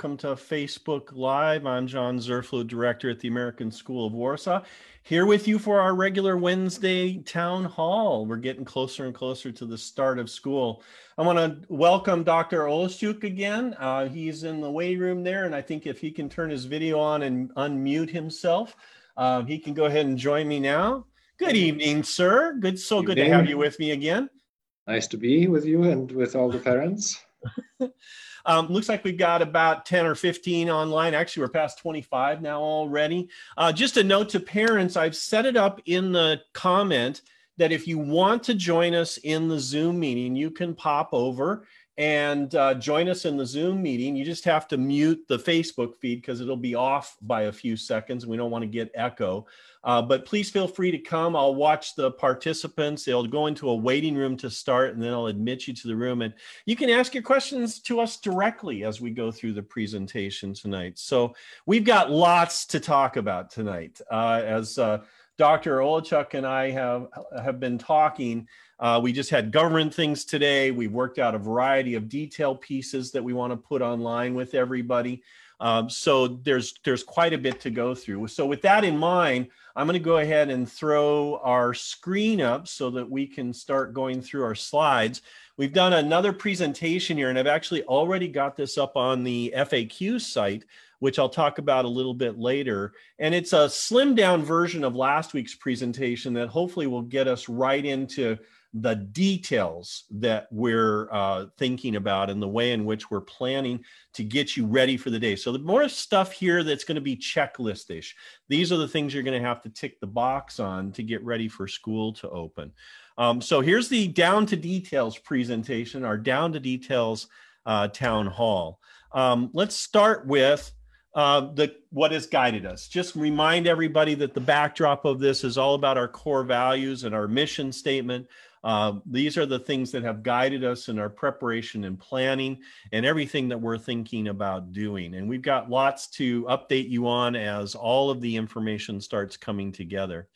welcome to Facebook Live. I'm John Zurfluh, Director at the American School of Warsaw, here with you for our regular Wednesday town hall. We're getting closer and closer to the start of school. I want to welcome Dr. Oleszczuk again. Uh, he's in the waiting room there, and I think if he can turn his video on and unmute himself, uh, he can go ahead and join me now. Good evening, sir. Good, so good to have you with me again. Nice to be with you and with all the parents. um, looks like we've got about 10 or 15 online. Actually, we're past 25 now already. Uh, just a note to parents I've set it up in the comment that if you want to join us in the Zoom meeting, you can pop over and uh, join us in the Zoom meeting. You just have to mute the Facebook feed because it'll be off by a few seconds. We don't want to get echo. Uh, but please feel free to come. I'll watch the participants. They'll go into a waiting room to start, and then I'll admit you to the room. And you can ask your questions to us directly as we go through the presentation tonight. So we've got lots to talk about tonight. Uh, as uh, Dr. Oleszczuk and I have, have been talking, uh, we just had government things today. We've worked out a variety of detail pieces that we want to put online with everybody. Um, so there's there's quite a bit to go through. So with that in mind, I'm going to go ahead and throw our screen up so that we can start going through our slides. We've done another presentation here, and I've actually already got this up on the FAQ site, which I'll talk about a little bit later. And it's a slimmed down version of last week's presentation that hopefully will get us right into the details that we're uh, thinking about and the way in which we're planning to get you ready for the day. So the more stuff here that's going to be checklistish. These are the things you're going to have to tick the box on to get ready for school to open. Um, so here's the down to details presentation, our down to details uh, town hall. Um, let's start with uh, the what has guided us. Just remind everybody that the backdrop of this is all about our core values and our mission statement. Uh, these are the things that have guided us in our preparation and planning and everything that we're thinking about doing. And we've got lots to update you on as all of the information starts coming together.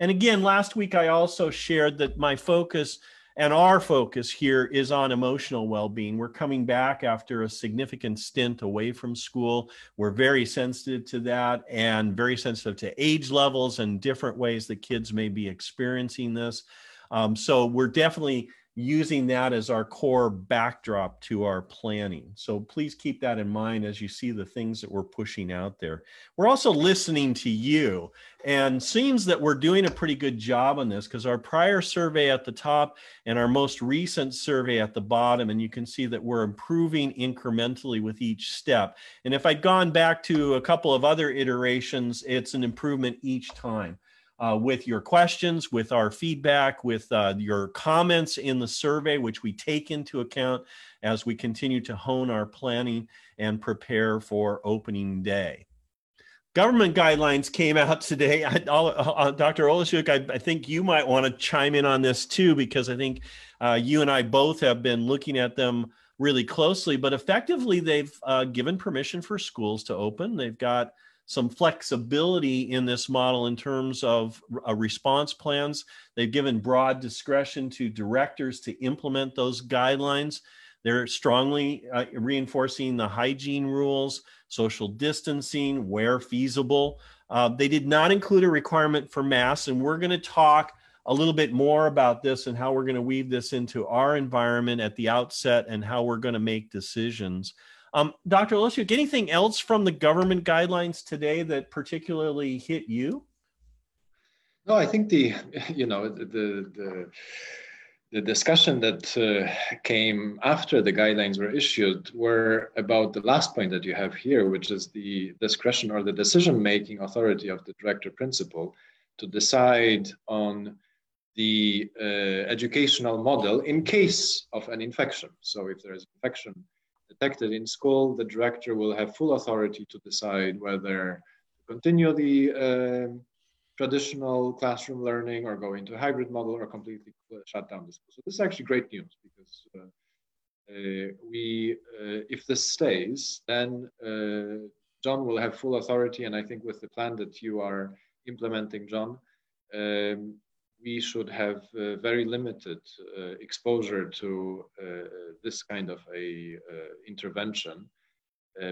And again, last week I also shared that my focus and our focus here is on emotional well being. We're coming back after a significant stint away from school. We're very sensitive to that and very sensitive to age levels and different ways that kids may be experiencing this. Um, so we're definitely using that as our core backdrop to our planning. So please keep that in mind as you see the things that we're pushing out there. We're also listening to you and seems that we're doing a pretty good job on this because our prior survey at the top and our most recent survey at the bottom and you can see that we're improving incrementally with each step. And if I'd gone back to a couple of other iterations, it's an improvement each time uh, with your questions, with our feedback, with uh, your comments in the survey, which we take into account as we continue to hone our planning and prepare for opening day. Government guidelines came out today. I, uh, Dr. Oleszczuk, I, I, think you might want to chime in on this too, because I think uh, you and I both have been looking at them really closely. But effectively, they've uh, given permission for schools to open. They've got some flexibility in this model in terms of uh, response plans. They've given broad discretion to directors to implement those guidelines. They're strongly uh, reinforcing the hygiene rules, social distancing where feasible. Uh, they did not include a requirement for masks, and we're going to talk a little bit more about this and how we're going to weave this into our environment at the outset and how we're going to make decisions. Um, Dr. Oleszczuk, anything else from the government guidelines today that particularly hit you? No, I think the you know the the, the discussion that uh, came after the guidelines were issued were about the last point that you have here, which is the discretion or the decision-making authority of the director principal to decide on the uh, educational model in case of an infection. So if there is infection detected in school, the director will have full authority to decide whether to continue the uh, traditional classroom learning or go into a hybrid model or completely shut down the school. So this is actually great news because uh, uh, we, uh, if this stays, then uh, John will have full authority. And I think with the plan that you are implementing, John, um, we should have uh, very limited uh, exposure to uh, this kind of a intervention,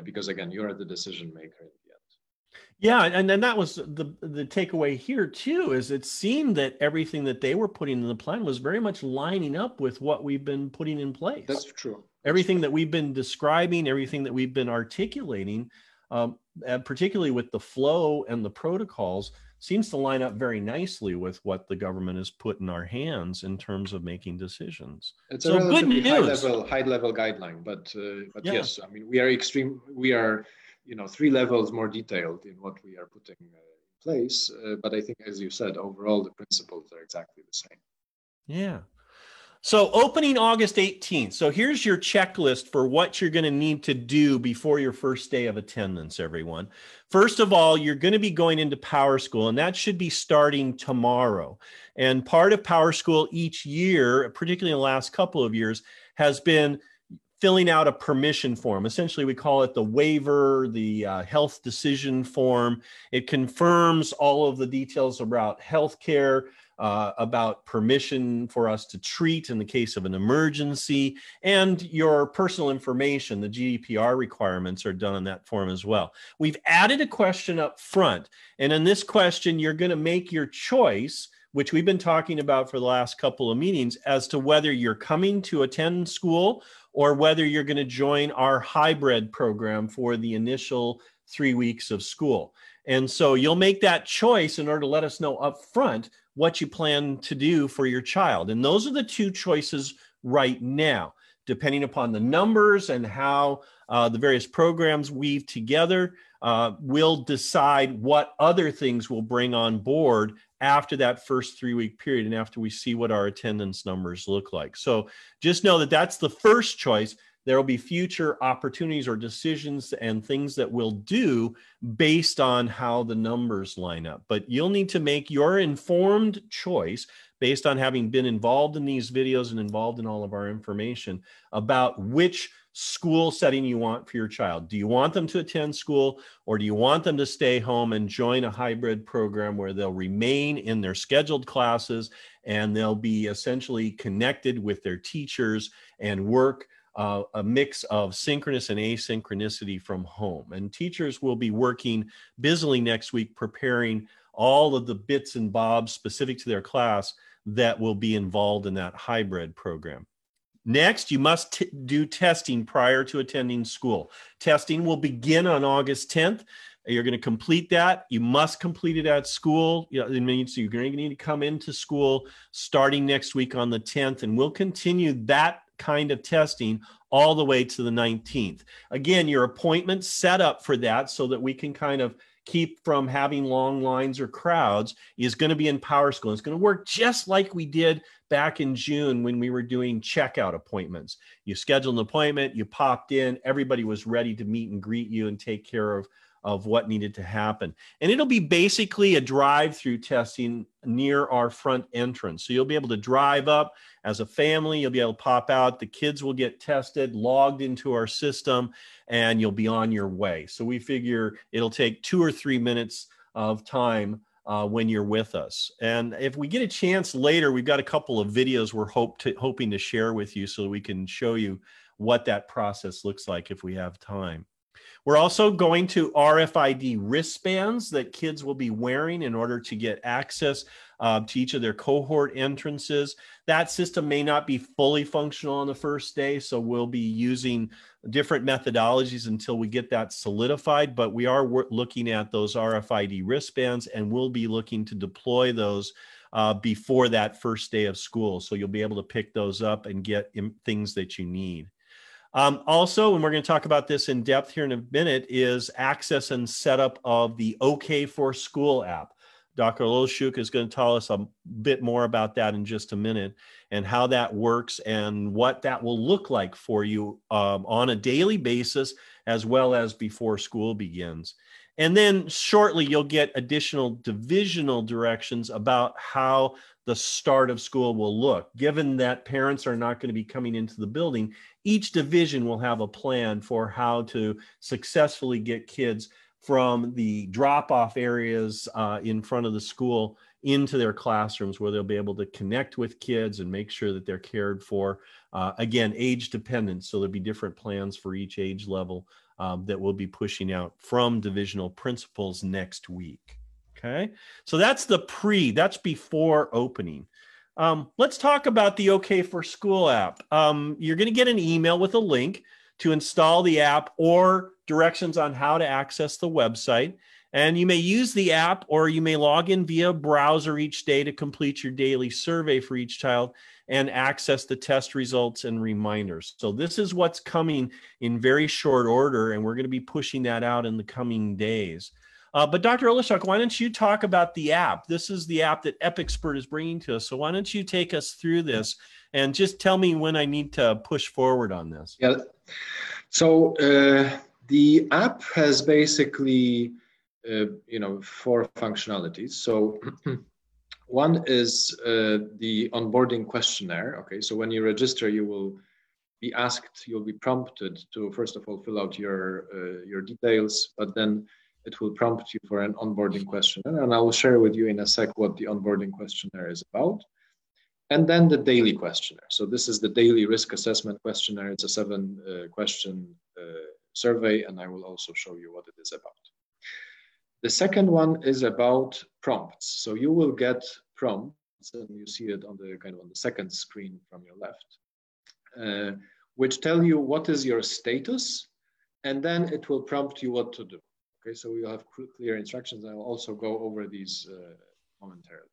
because again, you're the decision maker in the end. Yeah, and then that was the the takeaway here too. Is it seemed that everything that they were putting in the plan was very much lining up with what we've been putting in place. That's true. Everything that we've been describing, everything that we've been articulating, um, particularly with the flow and the protocols, seems to line up very nicely with what the government has put in our hands in terms of making decisions. It's so a relatively high level, high level guideline, but uh, but yeah. yes, I mean we are extreme. We are, you know, three levels more detailed in what we are putting uh, in place. Uh, but I think, as you said, overall the principles are exactly the same. Yeah. So opening August 18th. So here's your checklist for what you're going to need to do before your first day of attendance, everyone. First of all, you're going to be going into Power School, and that should be starting tomorrow. And part of Power School each year, particularly in the last couple of years, has been filling out a permission form. Essentially, we call it the waiver, the uh, health decision form. It confirms all of the details about healthcare uh, about permission for us to treat in the case of an emergency, and your personal information. The GDPR requirements are done in that form as well. We've added a question up front, and in this question, you're going to make your choice. Which we've been talking about for the last couple of meetings as to whether you're coming to attend school or whether you're going to join our hybrid program for the initial three weeks of school. And so you'll make that choice in order to let us know up front what you plan to do for your child. And those are the two choices right now, depending upon the numbers and how uh, the various programs weave together. Uh, we'll decide what other things we'll bring on board after that first three week period and after we see what our attendance numbers look like. So just know that that's the first choice there will be future opportunities or decisions and things that we'll do based on how the numbers line up. But you'll need to make your informed choice based on having been involved in these videos and involved in all of our information about which school setting you want for your child. Do you want them to attend school or do you want them to stay home and join a hybrid program where they'll remain in their scheduled classes and they'll be essentially connected with their teachers and work uh, a mix of synchronous and asynchronicity from home. And teachers will be working busily next week preparing all of the bits and bobs specific to their class that will be involved in that hybrid program. Next, you must t- do testing prior to attending school. Testing will begin on August 10th. You're going to complete that. You must complete it at school. You it means you're going to need to come into school starting next week on the 10th, and we'll continue that kind of testing all the way to the 19th. Again, your appointment set up for that so that we can kind of keep from having long lines or crowds is going to be in Power School. It's going to work just like we did back in June when we were doing checkout appointments. You scheduled an appointment, you popped in, everybody was ready to meet and greet you and take care of of what needed to happen. And it'll be basically a drive through testing near our front entrance. So you'll be able to drive up as a family, you'll be able to pop out, the kids will get tested, logged into our system, and you'll be on your way. So we figure it'll take two or three minutes of time uh, when you're with us. And if we get a chance later, we've got a couple of videos we're hope to, hoping to share with you so we can show you what that process looks like if we have time. We're also going to RFID wristbands that kids will be wearing in order to get access uh, to each of their cohort entrances. That system may not be fully functional on the first day, so we'll be using different methodologies until we get that solidified. But we are looking at those RFID wristbands and we'll be looking to deploy those. Uh, before that first day of school. So you'll be able to pick those up and get things that you need. Um, also, and we're going to talk about this in depth here in a minute, is access and setup of the OK for School app. Dr. Oleszczuk is going to tell us a bit more about that in just a minute and how that works and what that will look like for you um, on a daily basis as well as before school begins. And then shortly, you'll get additional divisional directions about how the start of school will look. Given that parents are not going to be coming into the building, each division will have a plan for how to successfully get kids from the drop off areas uh, in front of the school into their classrooms where they'll be able to connect with kids and make sure that they're cared for. Uh, again, age dependent, so there'll be different plans for each age level um, that we'll be pushing out from divisional principals next week. Okay, so that's the pre, that's before opening. Um, let's talk about the OK for School app. Um, you're going to get an email with a link to install the app or directions on how to access the website. And you may use the app or you may log in via browser each day to complete your daily survey for each child and access the test results and reminders. So, this is what's coming in very short order, and we're going to be pushing that out in the coming days. Uh, but Dr. Oleszczuk, why don't you talk about the app? This is the app that EpicSpert is bringing to us. So why don't you take us through this and just tell me when I need to push forward on this? Yeah. So uh, the app has basically, uh, you know, four functionalities. So one is uh, the onboarding questionnaire. Okay. So when you register, you will be asked, you'll be prompted to first of all fill out your uh, your details, but then it will prompt you for an onboarding questionnaire. And I will share with you in a sec what the onboarding questionnaire is about. And then the daily questionnaire. So this is the daily risk assessment questionnaire. It's a seven uh, question uh, survey, and I will also show you what it is about. The second one is about prompts. So you will get prompts, and you see it on the kind of on the second screen from your left, uh, which tell you what is your status, and then it will prompt you what to do. Okay, so we'll have clear instructions. I will also go over these uh, momentarily.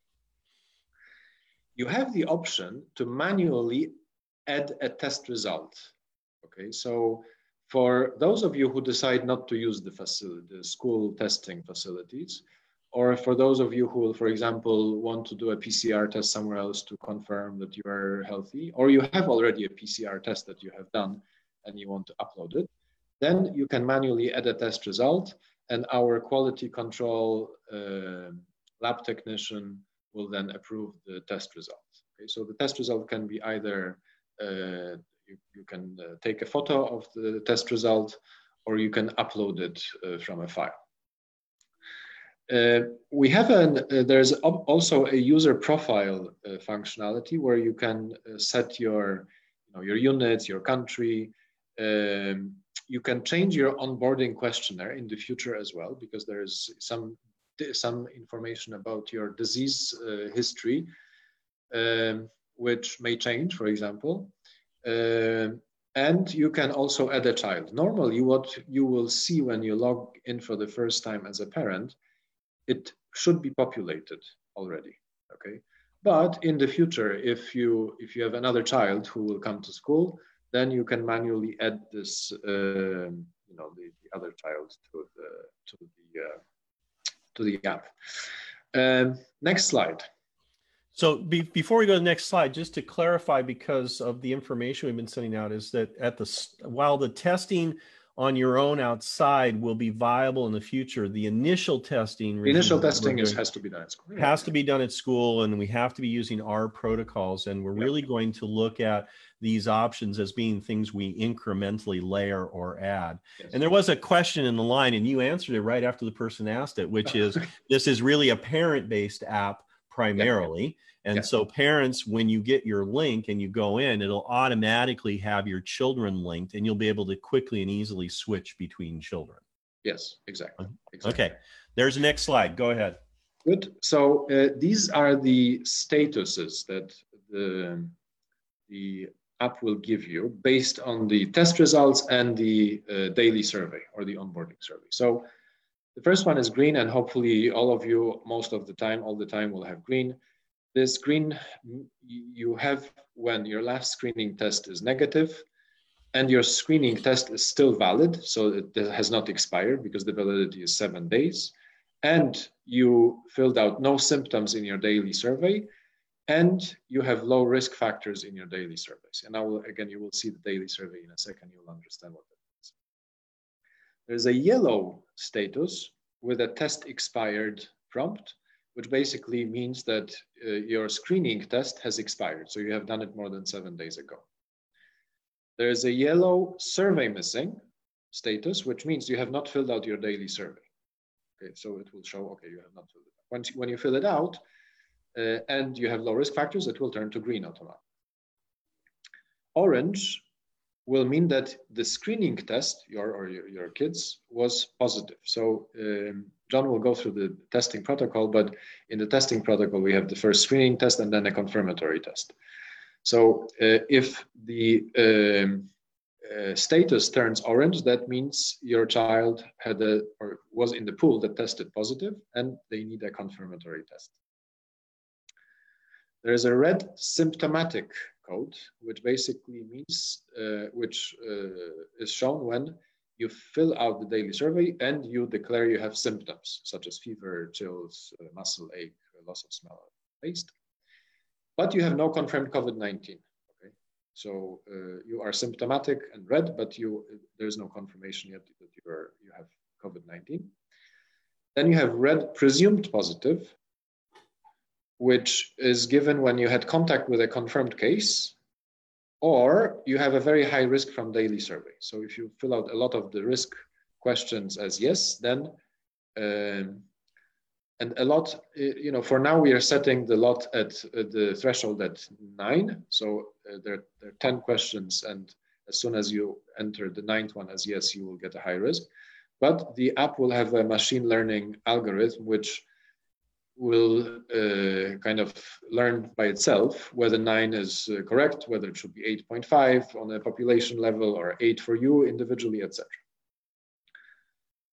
You have the option to manually add a test result. Okay, so for those of you who decide not to use the, facility, the school testing facilities, or for those of you who for example, want to do a PCR test somewhere else to confirm that you are healthy, or you have already a PCR test that you have done and you want to upload it, then you can manually add a test result and our quality control uh, lab technician will then approve the test result. Okay, so the test result can be either uh, you, you, can uh, take a photo of the test result or you can upload it uh, from a file. Uh, we have an, uh, there's also a user profile functionality where you can set your, you know, your units, your country, um, you can change your onboarding questionnaire in the future as well because there is some some information about your disease uh, history um, which may change for example. Uh, and you can also add a child. Normally what you will see when you log in for the first time as a parent it should be populated already okay? But in the future if you if you have another child who will come to school then you can manually add this, uh, you know, the, the, other child to the to the uh, to the app. Um, next slide. So be, before we go to the next slide, just to clarify, because of the information we've been sending out, is that at the while the testing on your own outside will be viable in the future. The initial testing, the initial testing is, has to be done at school. Has to be done at school, and we have to be using our protocols. And we're yep. really going to look at these options as being things we incrementally layer or add. Yes. And there was a question in the line, and you answered it right after the person asked it, which is this is really a parent-based app primarily. Yep. And yeah. so, parents, when you get your link and you go in, it'll automatically have your children linked, and you'll be able to quickly and easily switch between children. Yes, exactly. exactly. Okay, there's the next slide. Go ahead. Good. So uh, these are the statuses that the the app will give you based on the test results and the uh, daily survey or the onboarding survey. So the first one is green, and hopefully all of you, most of the time, all the time, will have green. The screen you have when your last screening test is negative and your screening test is still valid, so it has not expired because the validity is seven days, and you filled out no symptoms in your daily survey, and you have low risk factors in your daily surveys. And I will, again, you will see the daily survey in a second, you'll understand what that means. There's a yellow status with a test expired prompt, which basically means that uh, your screening test has expired. So you have done it more than seven days ago. There is a yellow survey missing status, which means you have not filled out your daily survey. Okay, so it will show, okay, you have not filled it out. Once, when you fill it out, uh, and you have low risk factors, it will turn to green automatically. Orange will mean that the screening test, your or your, your kids, was positive. So um, John will go through the testing protocol, but in the testing protocol, we have the first screening test and then a confirmatory test. So uh, if the um, uh, status turns orange, that means your child had a or was in the pool that tested positive, and they need a confirmatory test. There is a red symptomatic code, which basically means uh, which uh, is shown when you fill out the daily survey and you declare you have symptoms such as fever, chills, uh, muscle ache, loss of smell, taste, but you have no confirmed COVID-19. So uh, you are symptomatic and red, but you there's no confirmation yet that you are you have COVID-19. Then you have red presumed positive, which is given when you had contact with a confirmed case, or you have a very high risk from daily survey. So if you fill out a lot of the risk questions as yes, then um, and a lot, you know, for now we are setting the lot at the threshold at nine. So uh, there, there are 10 questions. And as soon as you enter the ninth one as yes, you will get a high risk. But the app will have a machine learning algorithm which will uh, kind of learn by itself whether nine is uh, correct, whether it should be 8.5 on a population level or eight for you individually, etc.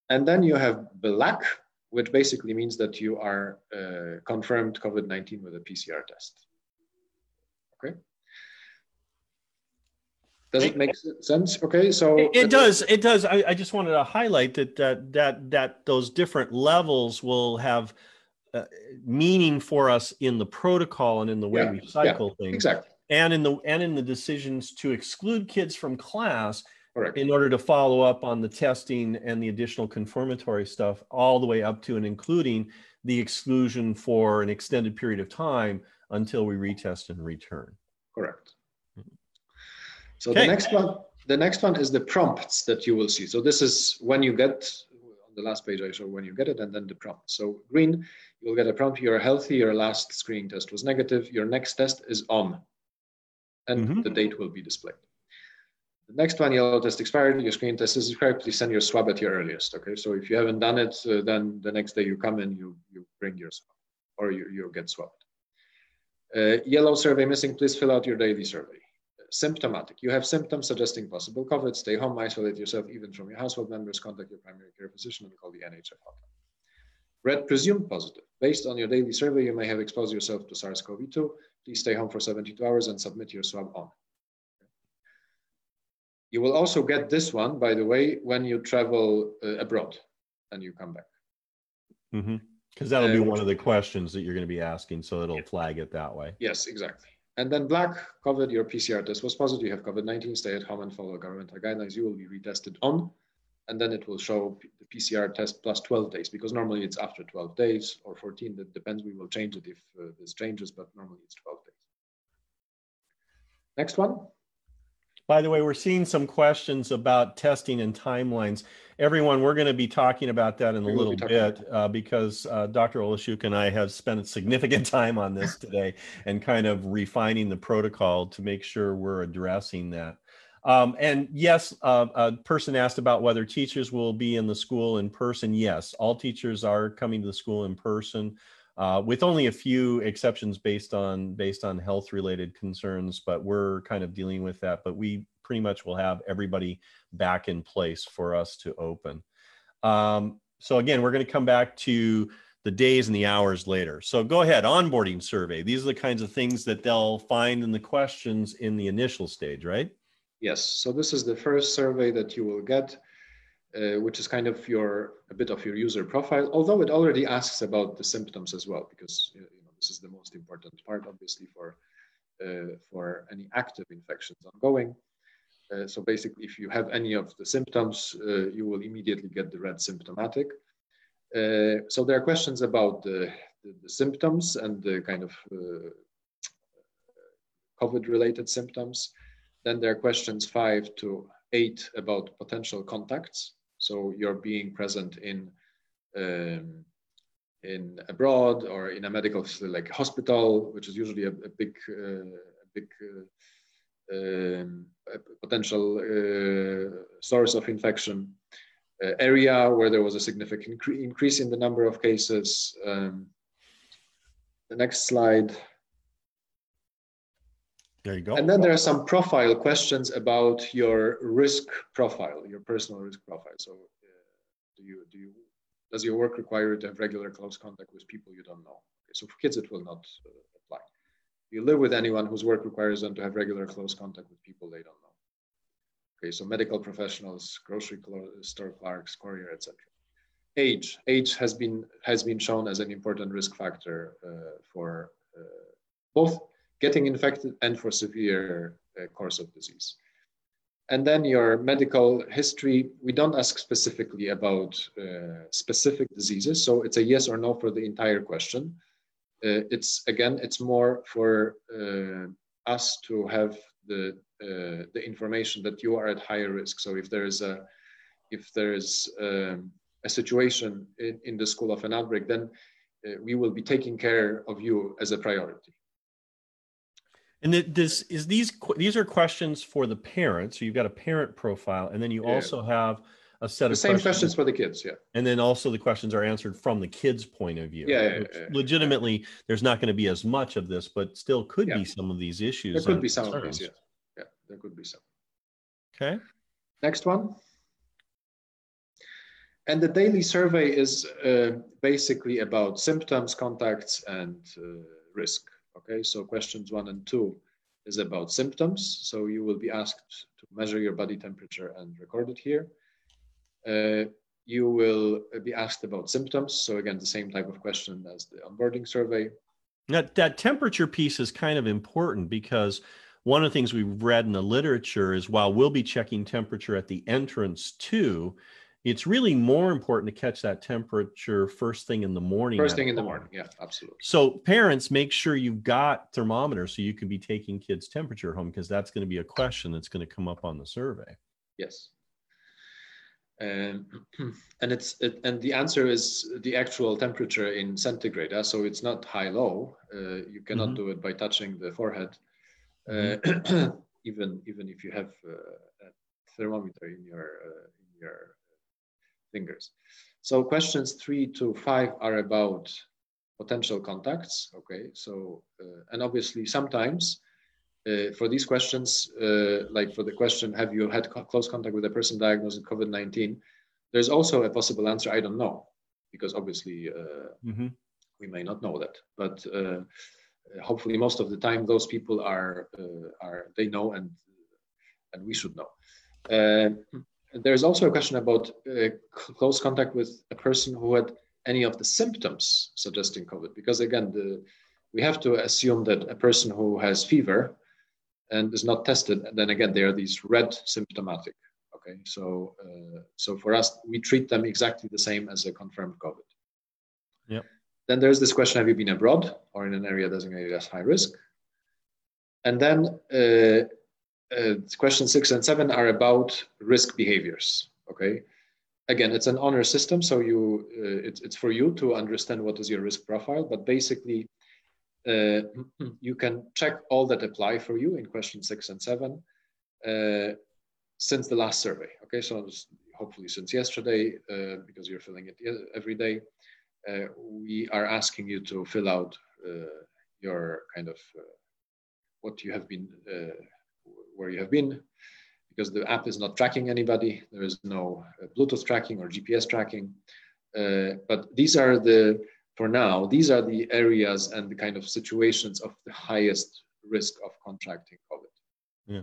And then you have black, which basically means that you are uh, confirmed COVID-19 with a PCR test. Okay. Does it make sense? Okay, so it, it does. It does. I, I, just wanted to highlight that that that that those different levels will have uh, meaning for us in the protocol and in the way yeah, we cycle yeah, things. Exactly. And in the and in the decisions to exclude kids from class Correct. in order to follow up on the testing and the additional confirmatory stuff, all the way up to and including the exclusion for an extended period of time until we retest and return. Correct. So okay. the next one, the next one is the prompts that you will see. So this is when you get on the last page I show when you get it, and then the prompt. So green, you'll get a prompt. You're healthy. Your last screening test was negative. Your next test is on, and mm-hmm. the date will be displayed. The next one, yellow test expired, your screen test is expired, please send your swab at your earliest. Okay, so if you haven't done it, uh, then the next day you come in, you, you bring your swab or you, you get swabbed. Uh, yellow survey missing, please fill out your daily survey. Symptomatic, you have symptoms suggesting possible COVID, stay home, isolate yourself even from your household members, contact your primary care physician and call the NHF hotline. Red presumed positive. Based on your daily survey, you may have exposed yourself to SARS-CoV-2. Please stay home for 72 hours and submit your swab on. You will also get this one, by the way, when you travel uh, abroad and you come back. Because mm-hmm. that'll uh, be one of the questions that you're going to be asking, so it'll flag it that way. Yes, exactly. And then black, COVID, your PCR test was positive, you have COVID 19, stay at home and follow governmental guidelines. You will be retested on, and then it will show the PCR test plus 12 days, because normally it's after 12 days or 14. That depends. We will change it if uh, this changes, but normally it's 12 days. Next one. By the way, we're seeing some questions about testing and timelines. Everyone, we're going to be talking about that in a little bit uh, because uh, Dr. Oleszczuk and I have spent significant time on this today and kind of refining the protocol to make sure we're addressing that. Um, and yes, uh, a person asked about whether teachers will be in the school in person. Yes, all teachers are coming to the school in person uh, with only a few exceptions based on based on health related concerns but we're kind of dealing with that but we pretty much will have everybody back in place for us to open. Um, so again we're going to come back to the days and the hours later. So go ahead onboarding survey. These are the kinds of things that they'll find in the questions in the initial stage right? Yes. So this is the first survey that you will get uh, which is kind of your a bit of your user profile, although it already asks about the symptoms as well, because you know, this is the most important part, obviously, for uh, for any active infections ongoing. Uh, so basically, if you have any of the symptoms, uh, you will immediately get the red symptomatic. Uh, so there are questions about the, the, the, symptoms and the kind of uh, COVID-related symptoms. Then there are questions five to eight about potential contacts. So you're being present in um, in abroad or in a medical like hospital, which is usually a, a big, uh, a big potential uh, source of infection. Uh, area where there was a significant increase in the number of cases. Um, the next slide. There you go. And then there are some profile questions about your risk profile, your personal risk profile. So, uh, do you do you does your work require you to have regular close contact with people you don't know? Okay, so for kids, it will not uh. You live with anyone whose work requires them to have regular close contact with people they don't know. Okay, so medical professionals, grocery store clerks, courier, etc. Age, age has been has been shown as an important risk factor uh, for uh, both getting infected and for severe uh, course of disease. And then your medical history, we don't ask specifically about uh, specific diseases. So it's a yes or no for the entire question. Uh, it's again, it's more for uh, us to have the, uh, the information that you are at higher risk. So if there is a, if there is um, a situation in, in the school of an outbreak, then uh, we will be taking care of you as a priority. And this is these these are questions for the parents. So you've got a parent profile, and then you yeah. also have a set the of same questions. questions. for the kids. Yeah, and then also the questions are answered from the kids' point of view. Yeah, yeah, yeah legitimately, there's not going to be as much of this, but still could be some of these issues. There could be some concerns. of these. Yeah, yeah, there could be some. Okay. Next one. And the daily survey is uh, basically about symptoms, contacts, and uh, risk. Okay, so questions one and two is about symptoms. So you will be asked to measure your body temperature and record it here. Uh, you will be asked about symptoms. So again, the same type of question as the onboarding survey. That, that temperature piece is kind of important because one of the things we've read in the literature is while we'll be checking temperature at the entrance to, it's really more important to catch that temperature first thing in the morning. First thing in the morning, yeah, absolutely. So parents, make sure you've got thermometers so you can be taking kids' temperature home because that's going to be a question that's going to come up on the survey. Yes. And and it's it, and the answer is the actual temperature in centigrade. Uh, so it's not high low. Uh, you cannot mm-hmm. do it by touching the forehead. Mm-hmm. Uh, even even if you have uh, a thermometer in your uh, in your fingers. So questions three to five are about potential contacts. Okay, so uh, and obviously sometimes uh, for these questions, uh, like for the question, have you had co close contact with a person diagnosed with COVID-19? There's also a possible answer, I don't know, because obviously mm -hmm. we may not know that. But uh, hopefully most of the time those people are, uh, are they know and, and we should know. There's also a question about uh, close contact with a person who had any of the symptoms suggesting COVID, because again, the, we have to assume that a person who has fever and is not tested, and then again, they are these red symptomatic. Okay, so uh, so for us, we treat them exactly the same as a confirmed COVID. Yeah. Then there's this question: Have you been abroad or in an area designated as high risk? And then uh, uh, question six and seven are about risk behaviors. Okay, again, it's an honor system, so you uh, it's it's for you to understand what is your risk profile. But basically, uh, you can check all that apply for you in question six and seven uh, since the last survey. Okay, so hopefully since yesterday, uh, because you're filling it every day, uh, we are asking you to fill out your kind of what you have been where you have been because the app is not tracking anybody. There is no uh, Bluetooth tracking or GPS tracking. Uh, but these are the, for now, these are the areas and the kind of situations of the highest risk of contracting COVID. Yeah.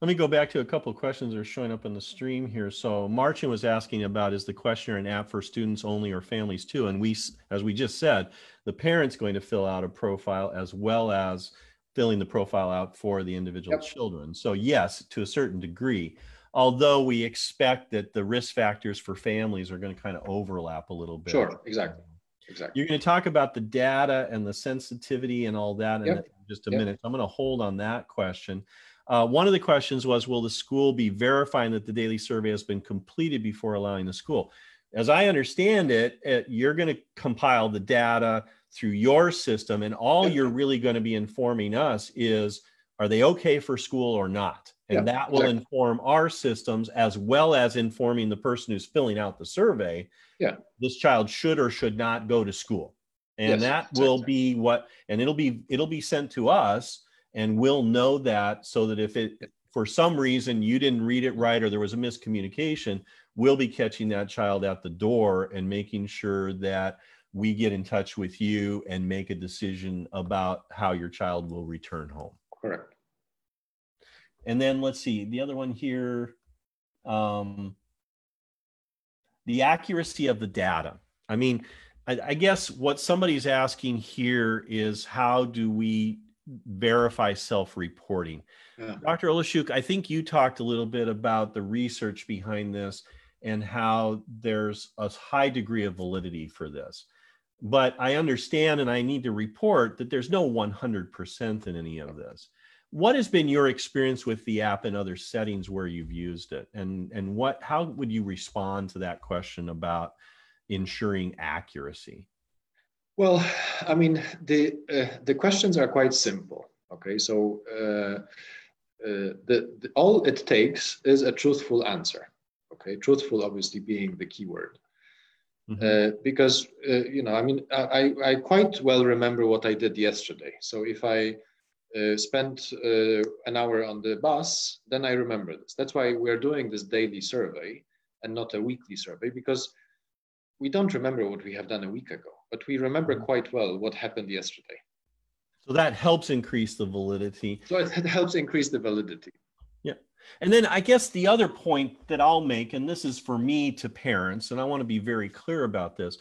Let me go back to a couple of questions that are showing up in the stream here. So Martin was asking about is the questionnaire an app for students only or families too? And we, as we just said, the parent's going to fill out a profile as well as filling the profile out for the individual yep. children. So yes, to a certain degree, although we expect that the risk factors for families are going to kind of overlap a little bit. Sure, exactly. Exactly. You're going to talk about the data and the sensitivity and all that yep. in just a yep. minute. I'm going to hold on that question. Uh, one of the questions was Will the school be verifying that the daily survey has been completed before allowing the school? as I understand it, it you're going to compile the data through your system, and all you're really going to be informing us is are they okay for school or not? And that will exactly. inform our systems as well as informing the person who's filling out the survey. Yeah. This child should or should not go to school. And yes, that exactly. will be what and it'll be it'll be sent to us and we'll know that so that if it for some reason you didn't read it right or there was a miscommunication, we'll be catching that child at the door and making sure that we get in touch with you and make a decision about how your child will return home. Correct. And then let's see the other one here. Um, the accuracy of the data. I mean, I, I guess what somebody's asking here is how do we verify self-reporting? Yeah. Dr. Oleszczuk, I think you talked a little bit about the research behind this and how there's a high degree of validity for this. But I understand and I need to report that there's no 100% in any of this. What has been your experience with the app in other settings where you've used it? And, and what, how would you respond to that question about ensuring accuracy? Well, I mean, the, uh, the questions are quite simple. Okay, so uh, uh, the, the, all it takes is a truthful answer. Okay, truthful obviously being the key word. Mm-hmm. Uh, because uh, you know, I mean, I, I quite well remember what I did yesterday. So if I uh, spent uh, an hour on the bus, then I remember this. That's why we're doing this daily survey and not a weekly survey because we don't remember what we have done a week ago, but we remember mm-hmm. quite well what happened yesterday. So that helps increase the validity. So it helps increase the validity. Yeah. And then I guess the other point that I'll make, and this is for me to parents, and I want to be very clear about this.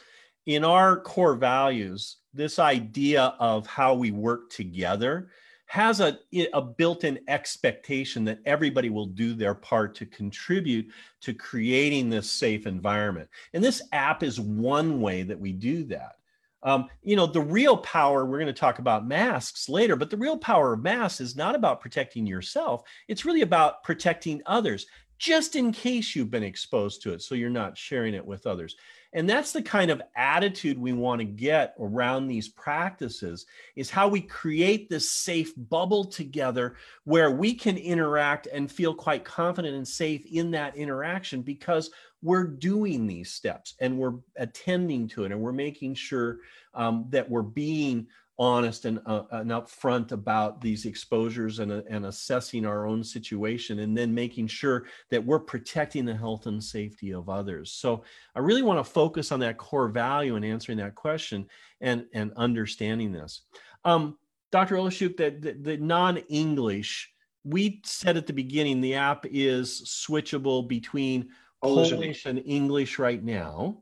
In our core values, this idea of how we work together has a, a built in expectation that everybody will do their part to contribute to creating this safe environment. And this app is one way that we do that. Um, you know, the real power, we're going to talk about masks later, but the real power of masks is not about protecting yourself. It's really about protecting others, just in case you've been exposed to it. So you're not sharing it with others. And that's the kind of attitude we want to get around these practices is how we create this safe bubble together where we can interact and feel quite confident and safe in that interaction because we're doing these steps and we're attending to it and we're making sure um, that we're being honest and, uh, and upfront about these exposures and, uh, and assessing our own situation and then making sure that we're protecting the health and safety of others. So i really want to focus on that core value and answering that question and, and understanding this. Um, dr Oleszczuk that the, the non-english we said at the beginning the app is switchable between Polish, Polish and English right now.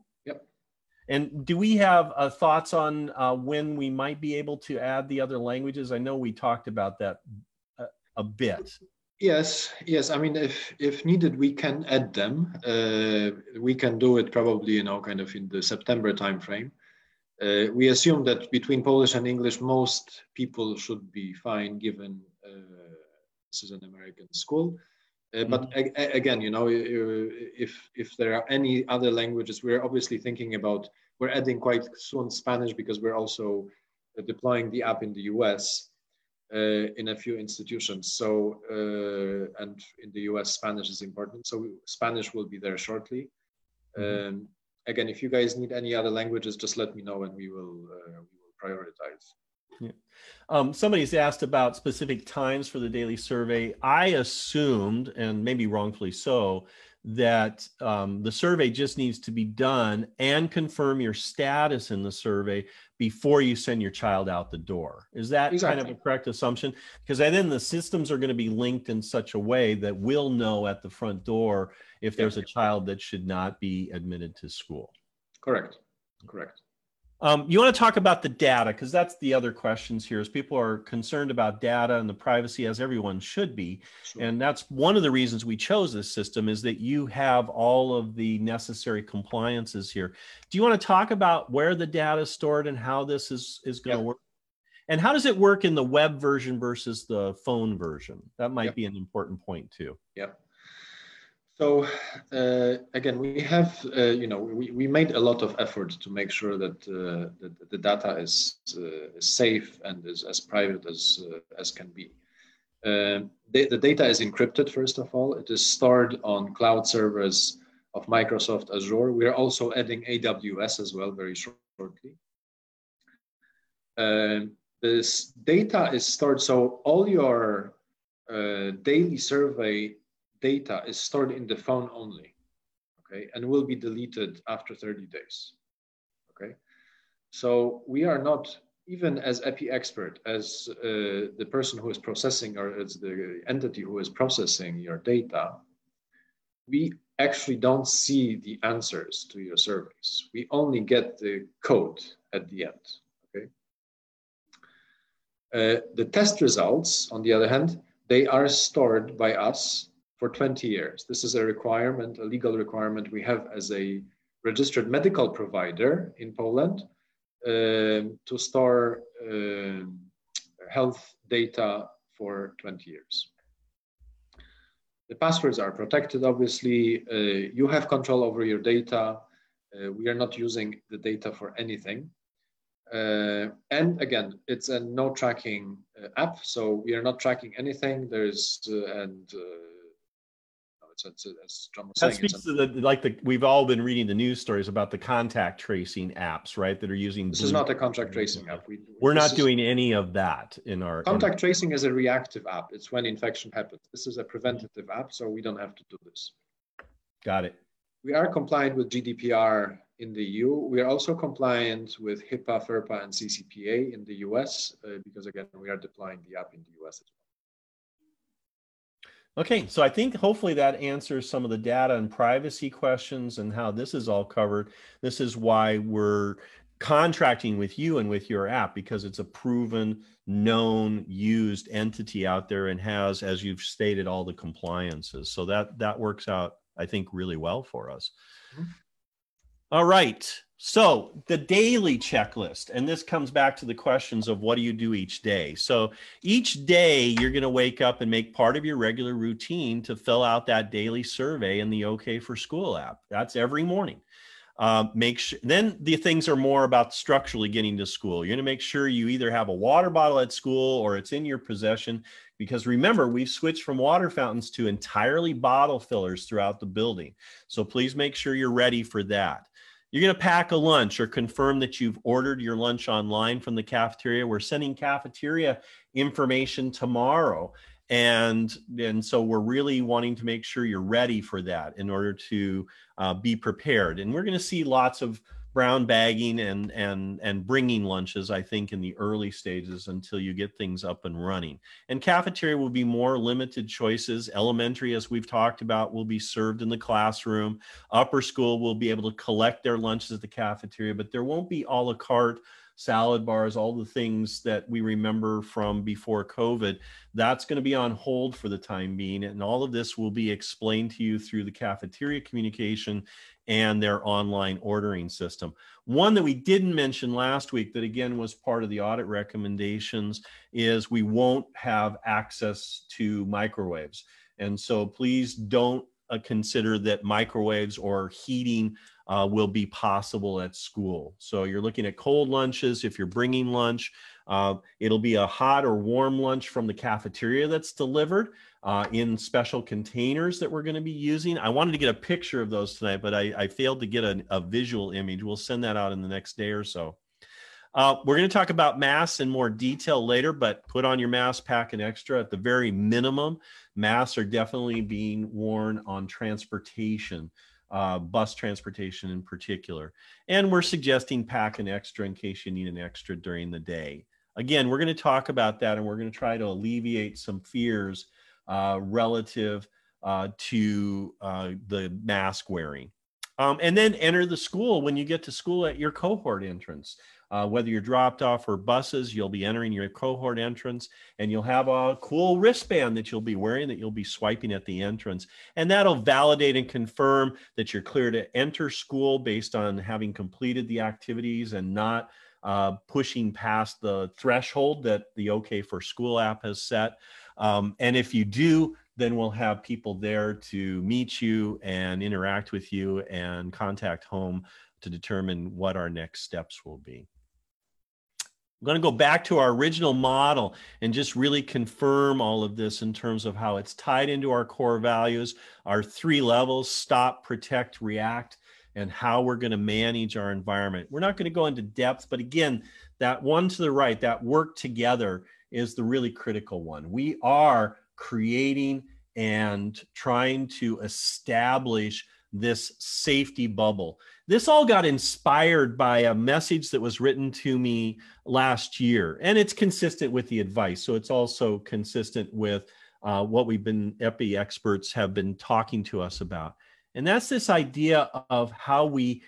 And do we have uh, thoughts on uh, when we might be able to add the other languages? I know we talked about that a, a bit. Yes, yes. I mean, if if needed, we can add them. Uh, we can do it probably, you know, kind of in the September timeframe. Uh, we assume that between Polish and English, most people should be fine, given uh, this is an American school. Uh, but mm-hmm. again, you know, if if there are any other languages, we're obviously thinking about we're adding quite soon Spanish because we're also uh, deploying the app in the US uh, in a few institutions. So uh, and in the US, Spanish is important. So Spanish will be there shortly. Mm-hmm. Um, again, if you guys need any other languages, just let me know and we will uh, we will prioritize. Yeah. Um, somebody's asked about specific times for the daily survey. I assumed, and maybe wrongfully so, that um, the survey just needs to be done and confirm your status in the survey before you send your child out the door. Is that exactly. kind of a correct assumption? Because then the systems are going to be linked in such a way that we'll know at the front door if there's a child that should not be admitted to school. Correct. Correct. Um, you want to talk about the data because that's the other questions here. Is people are concerned about data and the privacy, as everyone should be, sure. and that's one of the reasons we chose this system is that you have all of the necessary compliances here. Do you want to talk about where the data is stored and how this is is going yep. to work? And how does it work in the web version versus the phone version? That might yep. be an important point too. Yep. So uh, again, we have, uh, you know, we, we made a lot of effort to make sure that, uh, that the data is, uh, safe and is as private as, uh, as can be. Uh, the, the, data is encrypted, first of all. It is stored on cloud servers of Microsoft Azure. We are also adding AWS as well very shortly. this data is stored, so all your daily survey data is stored in the phone only, okay, and will be deleted after 30 days, okay? So we are not, even as EPI expert, as uh, the person who is processing or as the entity who is processing your data, we actually don't see the answers to your surveys. We only get the code at the end, okay? Uh, the test results, on the other hand, they are stored by us for 20 years. This is a requirement, a legal requirement we have as a registered medical provider in Poland uh, to store uh, health data for 20 years. The passwords are protected, obviously. Uh, you have control over your data. Uh, we are not using the data for anything. Uh, and again, it's a no tracking uh, app, so we are not tracking anything. There's and it's, it's, it's John that saying. speaks to the like the we've all been reading the news stories about the contact tracing apps, right? That are using. This is not a contact tracing app. We, We're not doing any of that in our contact in, tracing is a reactive app. It's when infection happens. This is a preventative app, so we don't have to do this. Got it. We are compliant with GDPR in the EU. We are also compliant with HIPAA, FERPA, and CCPA in the US uh, because again we are deploying the app in the US as well. Okay, so I think hopefully that answers some of the data and privacy questions and how this is all covered. This is why we're contracting with you and with your app because it's a proven, known, used entity out there and has, as you've stated, all the compliances. So that that works out, I think, really well for us. Mm-hmm. All right. So the daily checklist, and this comes back to the questions of what do you do each day? So each day you're going to wake up and make part of your regular routine to fill out that daily survey in the OK for School app. That's every morning. Uh, make sure then the things are more about structurally getting to school. You're going to make sure you either have a water bottle at school or it's in your possession. Because remember, we've switched from water fountains to entirely bottle fillers throughout the building. So please make sure you're ready for that. You're going to pack a lunch or confirm that you've ordered your lunch online from the cafeteria. We're sending cafeteria information tomorrow. And, and so we're really wanting to make sure you're ready for that in order to uh, be prepared. And we're going to see lots of brown bagging and and and bringing lunches i think in the early stages until you get things up and running. And cafeteria will be more limited choices. Elementary as we've talked about will be served in the classroom. Upper school will be able to collect their lunches at the cafeteria but there won't be a la carte salad bars, all the things that we remember from before COVID, that's going to be on hold for the time being. And all of this will be explained to you through the cafeteria communication and their online ordering system. One that we didn't mention last week, that again was part of the audit recommendations, is we won't have access to microwaves. And so please don't uh, consider that microwaves or heating uh, will be possible at school. So you're looking at cold lunches. If you're bringing lunch, uh, it'll be a hot or warm lunch from the cafeteria that's delivered uh, in special containers that we're going to be using. I wanted to get a picture of those tonight, but I, I failed to get a, a, visual image. We'll send that out in the next day or so. Uh, we're going to talk about masks in more detail later, but put on your mask, pack an extra. At the very minimum, masks are definitely being worn on transportation uh, bus transportation in particular. And we're suggesting pack an extra in case you need an extra during the day. Again, we're going to talk about that and we're going to try to alleviate some fears uh, relative uh, to uh, the mask wearing. Um, and then enter the school when you get to school at your cohort entrance. Uh, whether you're dropped off or buses, you'll be entering your cohort entrance and you'll have a cool wristband that you'll be wearing that you'll be swiping at the entrance. And that'll validate and confirm that you're clear to enter school based on having completed the activities and not uh, pushing past the threshold that the OK for School app has set. Um, and if you do then we'll have people there to meet you and interact with you and contact home to determine what our next steps will be. I'm going to go back to our original model and just really confirm all of this in terms of how it's tied into our core values, our three levels stop, protect, react, and how we're going to manage our environment. We're not going to go into depth, but again, that one to the right, that work together is the really critical one. We are creating and trying to establish this safety bubble. This all got inspired by a message that was written to me last year, and it's consistent with the advice. So it's also consistent with uh, what we've been, EPI experts have been talking to us about. And that's this idea of how we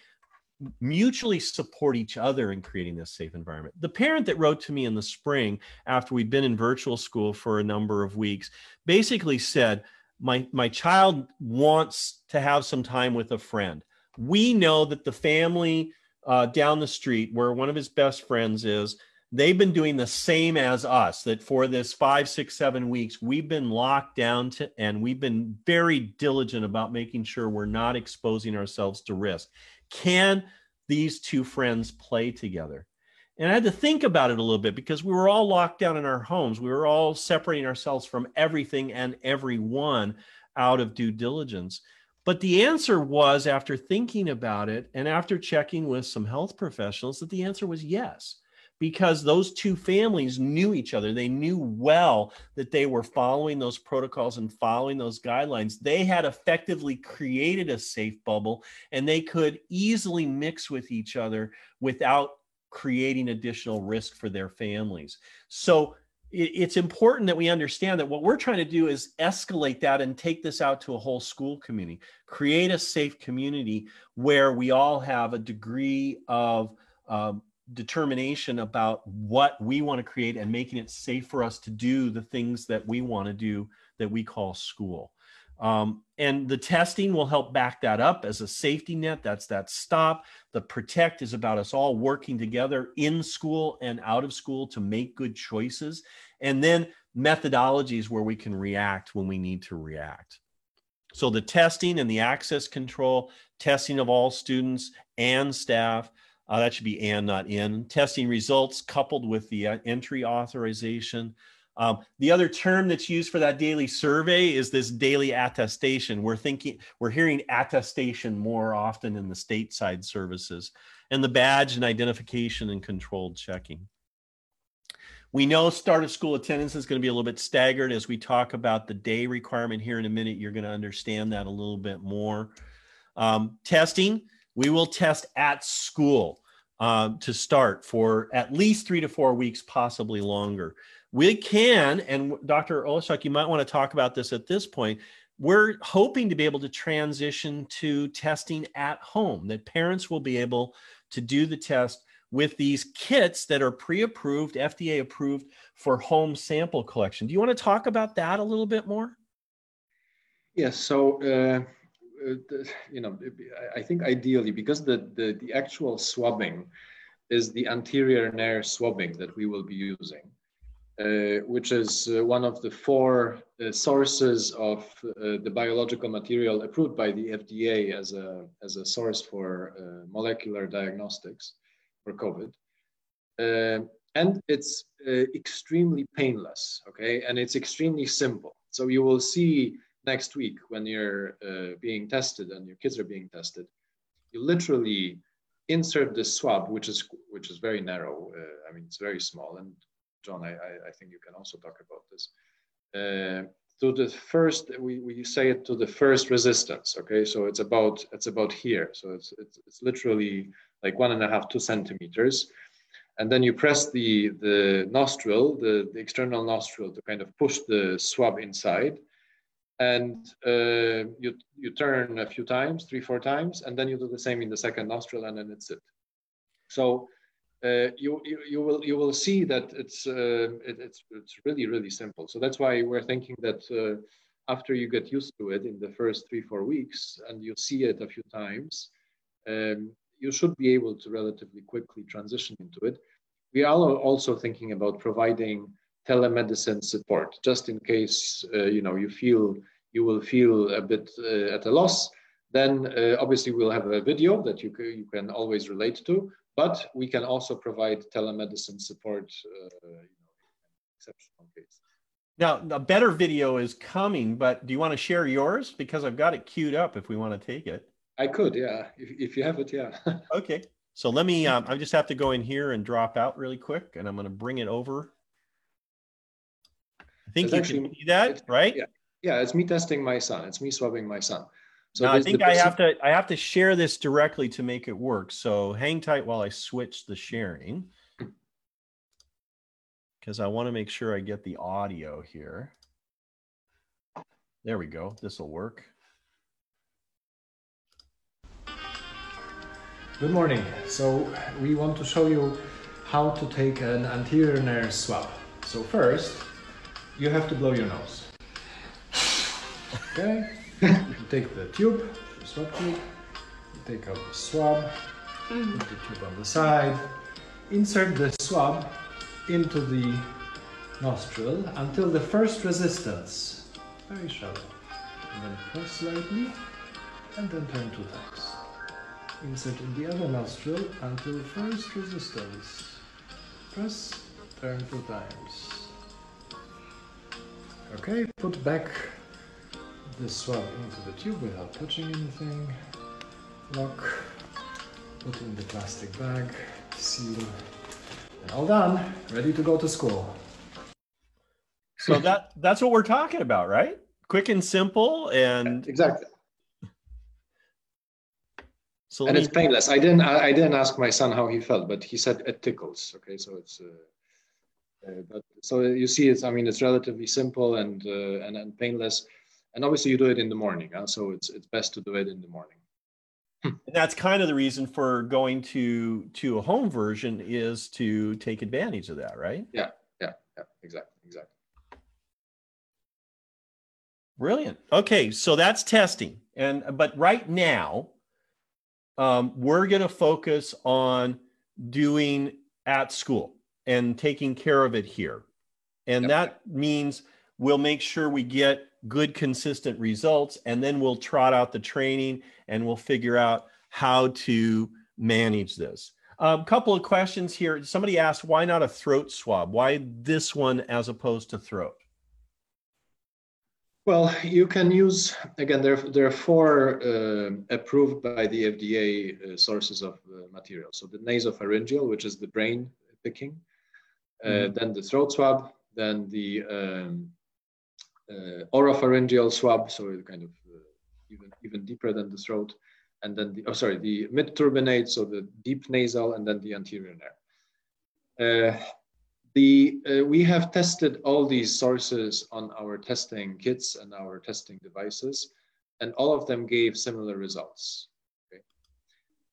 mutually support each other in creating this safe environment. The parent that wrote to me in the spring after we'd been in virtual school for a number of weeks basically said, my, my child wants to have some time with a friend. We know that the family uh, down the street, where one of his best friends is, they've been doing the same as us that for this five six seven weeks we've been locked down to and we've been very diligent about making sure we're not exposing ourselves to risk. Can these two friends play together? And i had to think about it a little bit because we were all locked down in our homes. We were all separating ourselves from everything and everyone out of due diligence but the answer was after thinking about it and after checking with some health professionals that the answer was yes because those two families knew each other. They knew well that they were following those protocols and following those guidelines. They had effectively created a safe bubble and they could easily mix with each other without creating additional risk for their families. So it's important that we understand that what we're trying to do is escalate that and take this out to a whole school community, create a safe community where we all have a degree of um, determination about what we want to create and making it safe for us to do the things that we want to do that we call school. Um, and the testing will help back that up as a safety net. That's that stop. The protect is about us all working together in school and out of school to make good choices. And then methodologies where we can react when we need to react. So the testing and the access control, testing of all students and staff, uh, that should be and, not in. Testing results coupled with the uh, entry authorization. Um, the other term that's used for that daily survey is this daily attestation. We're thinking, we're hearing attestation more often in the stateside services, and the badge and identification and controlled checking. We know start of school attendance is going to be a little bit staggered as we talk about the day requirement here in a minute. You're going to understand that a little bit more. Um, testing, we will test at school uh, to start for at least three to four weeks, possibly longer. We can, and Dr. Oleszczuk, you might want to talk about this at this point. We're hoping to be able to transition to testing at home, that parents will be able to do the test with these kits that are pre approved, FDA approved for home sample collection. Do you want to talk about that a little bit more? Yes. So, uh uh, you know, I think ideally because the, the, the actual swabbing is the anterior nair swabbing that we will be using, which is uh, one of the four uh, sources of uh, the biological material approved by the FDA as a, as a source for uh, molecular diagnostics for COVID. and it's extremely painless, okay? And it's extremely simple. So you will see next week when you're uh, being tested and your kids are being tested, you literally insert this swab, which is which is very narrow. Uh, I mean, it's very small. And John, I, I, think you can also talk about this. Uh, to the first, we, we say it to the first resistance. Okay, so it's about it's about here. So it's it's, it's literally like one and a half two centimeters. And then you press the, the nostril, the, the external nostril to kind of push the swab inside and uh, you you turn a few times, three four times, and then you do the same in the second nostril, and then it's it. So uh, you, you will you will see that it's uh, it, it's it's really really simple. So that's why we're thinking that uh, after you get used to it in the first three four weeks, and you see it a few times, um, you should be able to relatively quickly transition into it. We are also thinking about providing telemedicine support, just in case uh, you know you feel you will feel a bit uh, at a loss. Then obviously we'll have a video that you you can always relate to, but we can also provide telemedicine support, uh, you know, in exceptional case. Now, a better video is coming, but do you want to share yours? Because I've got it queued up if we want to take it. I could, yeah. If, if you have it, yeah. okay. So let me, um, I just have to go in here and drop out really quick, and I'm going to bring it over. I think it's you actually, can see that, right? Yeah. yeah, it's me testing my son. It's me swabbing my son. So now, I think I have to I have to share this directly to make it work. So hang tight while I switch the sharing because I want to make sure I get the audio here. There we go. This will work. Good morning. So we want to show you how to take an anterior nares swab. So first, you have to blow your nose. Okay. You take the tube, the swab tube, you take out the swab, mm. put the tube on the side, insert the swab into the nostril until the first resistance, very shallow. And then press slightly and then turn two times. Insert in the other nostril until first resistance. Press, turn two times. Okay, put back the swab into the tube without touching anything. Lock, put in the plastic bag, seal, all done, ready to go to school. So that that's what we're talking about, right? Quick and simple, and exactly. So and it's painless. I didn't I, didn't ask my son how he felt, but he said it tickles. Okay, so it's. Uh, uh, but so you see, it's I mean it's relatively simple and uh, and and painless, and obviously you do it in the morning. Huh? So it's it's best to do it in the morning. And that's kind of the reason for going to to a home version is to take advantage of that, right? Yeah, yeah, yeah, exactly, exactly. Brilliant. Okay, so that's testing, and but right now, um, we're going to focus on doing at school and taking care of it here, and yep. that means we'll make sure we get good consistent results and then we'll trot out the training and we'll figure out how to manage this a um, couple of questions here somebody asked why not a throat swab why this one as opposed to throat well, you can use again. There, there are four uh, approved by the FDA uh, sources of uh, material. So the nasopharyngeal, which is the brain picking, uh, mm-hmm. then the throat swab, then the um, uh, oropharyngeal swab, so kind of uh, even even deeper than the throat, and then the oh sorry the mid turbinate, so the deep nasal, and then the anterior nares. Uh, the uh, we have tested all these sources on our testing kits and our testing devices, and all of them gave similar results.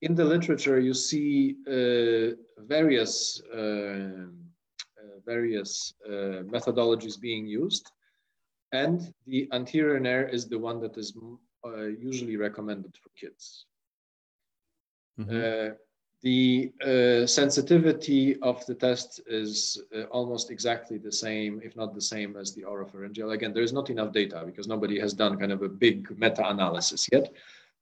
In the literature, you see uh, various uh, various methodologies being used and the anterior nair is the one that is uh, usually recommended for kids. Mm-hmm. Uh, the uh, sensitivity of the test is uh, almost exactly the same, if not the same, as the oropharyngeal. Again, there's not enough data because nobody has done kind of a big meta-analysis yet.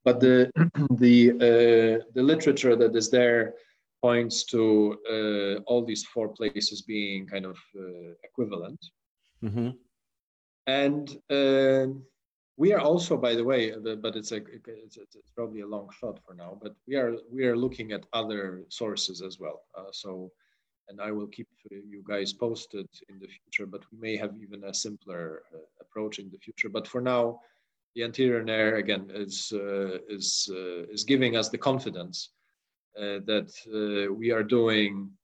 But the the uh, the literature that is there points to uh, all these four places being kind of equivalent. Mm-hmm. And uh, we are also, by the way, but it's, a, it's, it's, probably a long shot for now, but we are, we are looking at other sources as well. Uh, so, and I will keep you guys posted in the future, but we may have even a simpler uh, approach in the future. But for now, the anterior nair again is uh, is uh, is giving us the confidence uh, that uh, we are doing uh,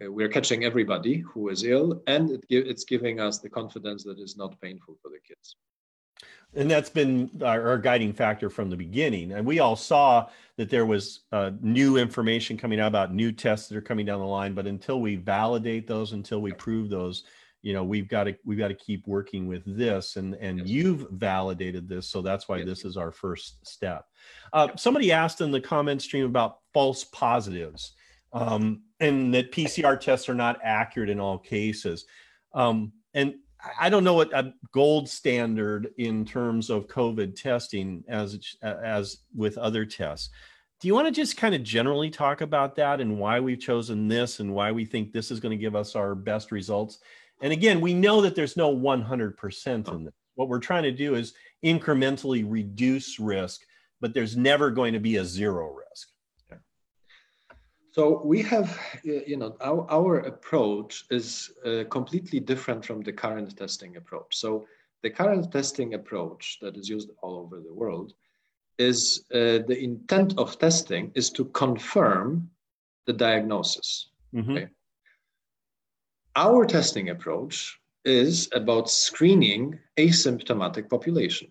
we're catching everybody who is ill and it it's giving us the confidence that it's not painful for the kids. And that's been our, our, guiding factor from the beginning. And we all saw that there was uh, new information coming out about new tests that are coming down the line but until we validate those until we prove those you know we've got to we've got to keep working with this and and yes. you've validated this so that's why yes. this is our first step. Uh, somebody asked in the comment stream about false positives um, and that PCR tests are not accurate in all cases. Um, and I don't know what a gold standard in terms of COVID testing as as with other tests. Do you want to just kind of generally talk about that and why we've chosen this and why we think this is going to give us our best results? And again, we know that there's no 100% in this. What we're trying to do is incrementally reduce risk, but there's never going to be a zero risk. So we have, you know, our, our approach is uh, completely different from the current testing approach. So the current testing approach that is used all over the world is uh, the intent of testing is to confirm the diagnosis. Mm-hmm. Okay? Our testing approach is about screening asymptomatic population.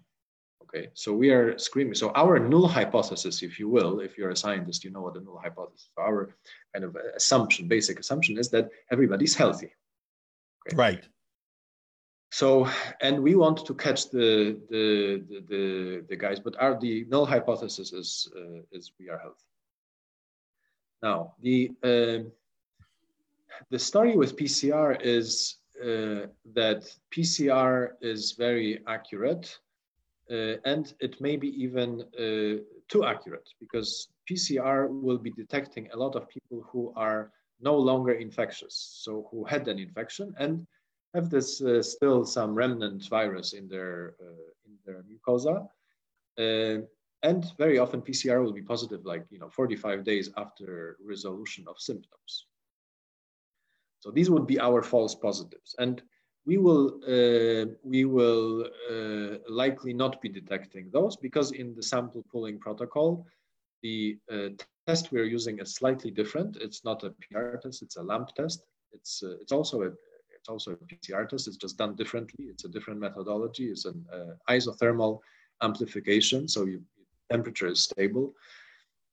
Okay, so we are screening. So our null hypothesis, if you will, if you're a scientist, you know what the null hypothesis. Is. Our kind of assumption, basic assumption, is that everybody's healthy. Okay? Right. So, and we want to catch the the the the, the guys, but our the null hypothesis is uh, is we are healthy. Now the uh, the story with PCR is uh, that PCR is very accurate uh, and it may be even uh, too accurate because PCR will be detecting a lot of people who are no longer infectious, so who had an infection and have this uh, still some remnant virus in their in their mucosa. and very often PCR will be positive like you know 45 days after resolution of symptoms. So these would be our false positives. And we will, uh, we will uh, likely not be detecting those because in the sample pooling protocol, the uh, test we're using is slightly different. It's not a PR test, it's a LAMP test. It's, uh, it's, also a, it's also a PCR test, it's just done differently. It's a different methodology. It's an uh, isothermal amplification, so you, temperature is stable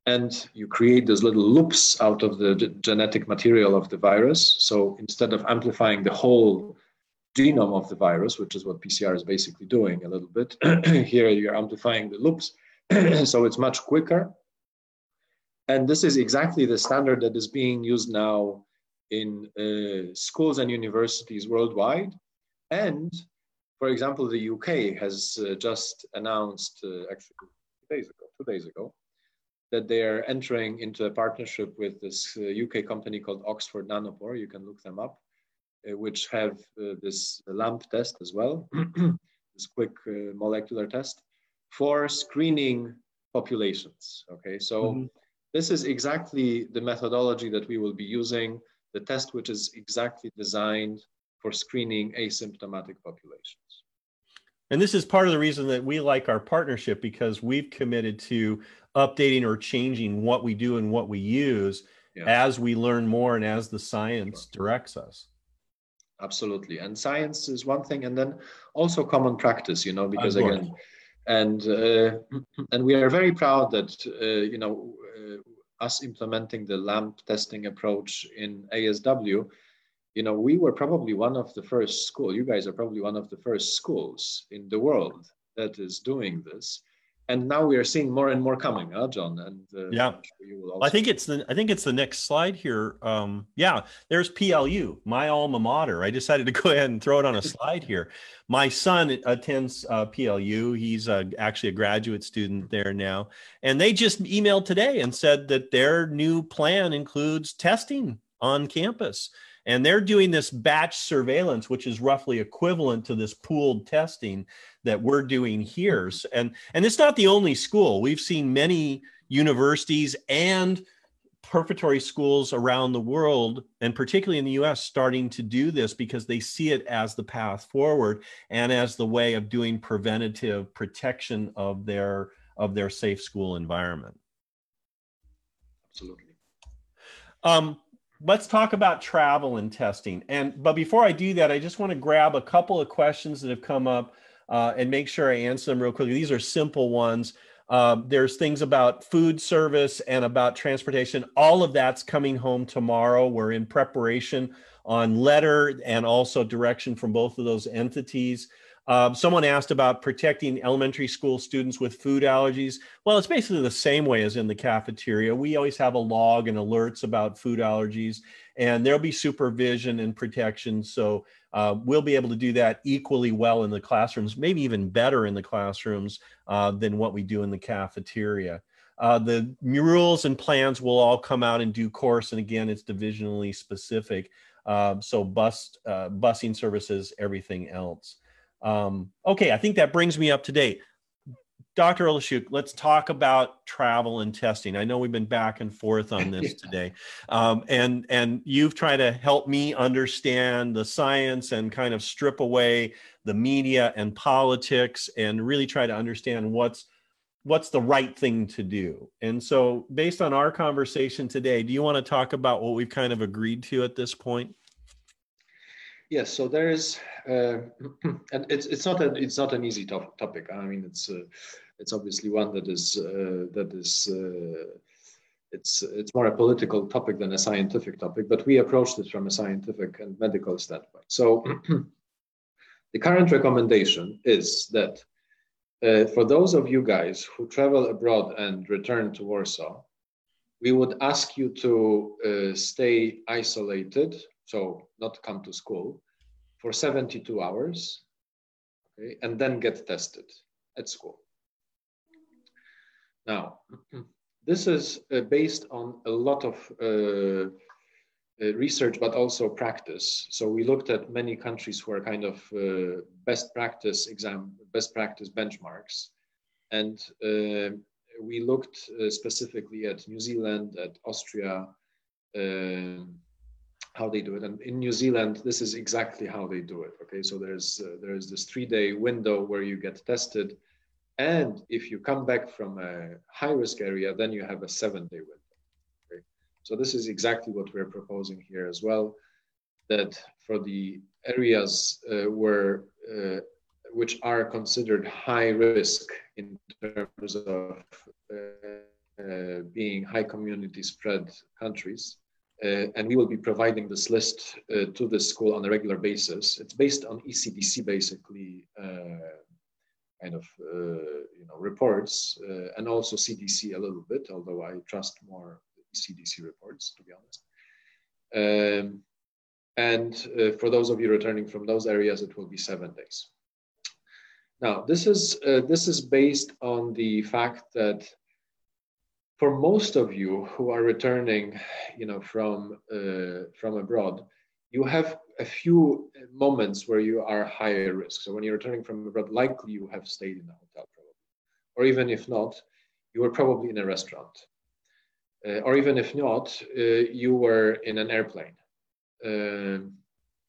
and you create those little loops out of the genetic material of the virus. So instead of amplifying the whole genome of the virus, which is what PCR is basically doing a little bit, here you're amplifying the loops. so it's much quicker. And this is exactly the standard that is being used now in uh, schools and universities worldwide. And for example, the UK has uh, just announced, uh, actually two days ago, two days ago, that they are entering into a partnership with this UK uh, company called Oxford Nanopore. You can look them up, which have uh, this LAMP test as well, this quick molecular test for screening populations. Okay, so mm-hmm. this is exactly the methodology that we will be using, the test which is exactly designed for screening asymptomatic populations. And this is part of the reason that we like our partnership because we've committed to updating or changing what we do and what we use yeah. as we learn more and as the science sure. directs us absolutely. And science is one thing and then also common practice you know because again and uh, and we are very proud that uh, you know uh, us implementing the lamp testing approach in asw you know we were probably one of the first school you guys are probably one of the first schools in the world that is doing this and now we are seeing more and more coming, huh, John? And uh, yeah, sure I think it's the I think it's the next slide here. Um, yeah, there's PLU, my alma mater. I decided to go ahead and throw it on a slide here. My son attends uh, PLU. He's uh, actually a graduate student there now, and they just emailed today and said that their new plan includes testing on campus and they're doing this batch surveillance which is roughly equivalent to this pooled testing that we're doing here. And and it's not the only school. We've seen many universities and preparatory schools around the world and particularly in the US starting to do this because they see it as the path forward and as the way of doing preventative protection of their of their safe school environment. Absolutely. Um, let's talk about travel and testing. And but before I do that, I just want to grab a couple of questions that have come up uh, and make sure I answer them real quickly. These are simple ones. Um, there's things about food service and about transportation. All of that's coming home tomorrow. We're in preparation on letter and also direction from both of those entities. Um, someone asked about protecting elementary school students with food allergies. Well, it's basically the same way as in the cafeteria. We always have a log and alerts about food allergies, and there'll be supervision and protection. So uh, we'll be able to do that equally well in the classrooms, maybe even better in the classrooms uh, than what we do in the cafeteria. Uh, the rules and plans will all come out in due course, and again, it's divisionally specific. Uh, so bus uh, busing services, everything else. Um, okay, I think that brings me up to date. Dr. Oleszczuk, let's talk about travel and testing. I know we've been back and forth on this today, um, and and you've tried to help me understand the science and kind of strip away the media and politics, and really try to understand what's what's the right thing to do. And so, based on our conversation today, do you want to talk about what we've kind of agreed to at this point? Yes, so there is, uh, and it's it's not an it's not an easy to- topic. I mean, it's uh, it's obviously one that is uh, that is uh, it's it's more a political topic than a scientific topic. But we approached it from a scientific and medical standpoint. So the current recommendation is that uh, for those of you guys who travel abroad and return to Warsaw, we would ask you to uh, stay isolated so not come to school, for 72 hours, okay, and then get tested at school. Now, this is uh, based on a lot of uh, uh, research, but also practice. So we looked at many countries who are kind of uh, best practice exam, best practice benchmarks, and uh, we looked uh, specifically at New Zealand, at Austria, um, how they do it. And in New Zealand, this is exactly how they do it. Okay, so there's uh, there's this three-day window where you get tested, and if you come back from a high-risk area, then you have a seven-day window. Okay, so this is exactly what we're proposing here as well, that for the areas uh, where uh, which are considered high risk in terms of uh, uh, being high community spread countries, uh, and we will be providing this list uh, to the school on a regular basis. It's based on ECDC basically uh, kind of you know reports and also CDC a little bit, although I trust more CDC reports to be honest. Um, and uh, for those of you returning from those areas, it will be seven days. Now, this is uh, this is based on the fact that for most of you who are returning, you know, from uh, from abroad, you have a few moments where you are higher risk. So when you're returning from abroad, likely you have stayed in a hotel, probably, or even if not, you were probably in a restaurant, uh, or even if not, uh, you were in an airplane. Um,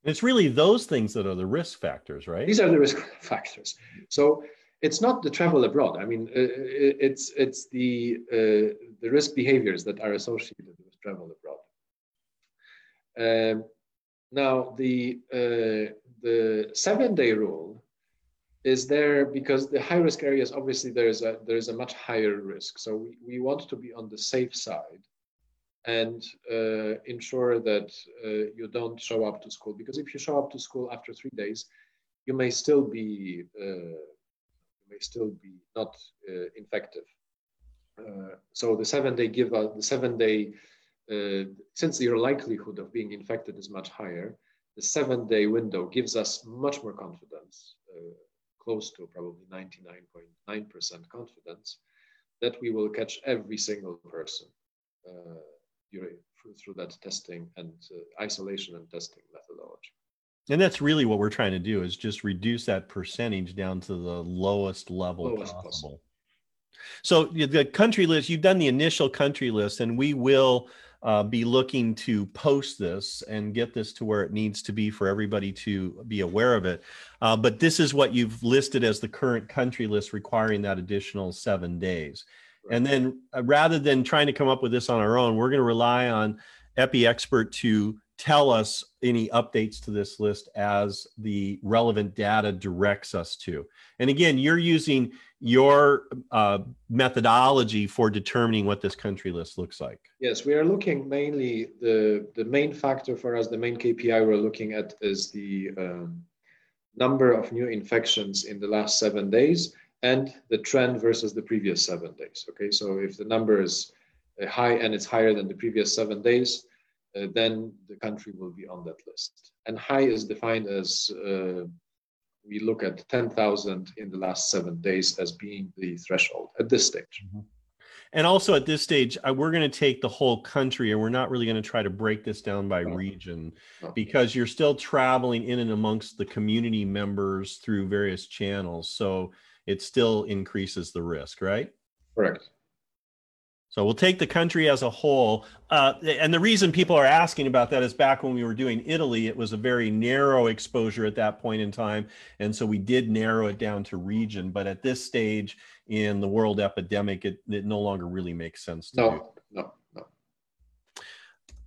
it's really those things that are the risk factors, right? These are the risk factors. So it's not the travel abroad. I mean, uh, it's it's the uh, the risk behaviors that are associated with travel abroad. Um, now, the uh, the seven day rule is there because the high risk areas obviously there is a there is a much higher risk. So we, we want to be on the safe side and uh, ensure that uh, you don't show up to school because if you show up to school after three days, you may still be uh, may still be not uh, infective. Uh, so the seven day give us the seven day uh, since your likelihood of being infected is much higher, the seven day window gives us much more confidence, close to probably 99.9% confidence, that we will catch every single person through that testing and uh, isolation and testing methodology and that's really what we're trying to do is just reduce that percentage down to the lowest level lowest possible. possible. So the country list, you've done the initial country list, and we will uh, be looking to post this and get this to where it needs to be for everybody to be aware of it. Uh, but this is what you've listed as the current country list requiring that additional seven days. Right. And then uh, rather than trying to come up with this on our own, we're going to rely on Epi Expert to tell us any updates to this list as the relevant data directs us to. And again, you're using your uh, methodology for determining what this country list looks like. Yes, we are looking mainly the the main factor for us, the main KPI we're looking at is the um, number of new infections in the last seven days and the trend versus the previous seven days. Okay, so if the number is uh, high and it's higher than the previous seven days, uh, then the country will be on that list. And high is defined as uh, we look at 10,000 in the last seven days as being the threshold at this stage. Mm-hmm. And also at this stage, we're going to take the whole country and we're not really going to try to break this down by no. region no. because you're still traveling in and amongst the community members through various channels. So it still increases the risk, right? Correct. So we'll take the country as a whole. Uh, and the reason people are asking about that is back when we were doing Italy, it was a very narrow exposure at that point in time. And so we did narrow it down to region. But at this stage in the world epidemic, it, it no longer really makes sense to no, do. No, no.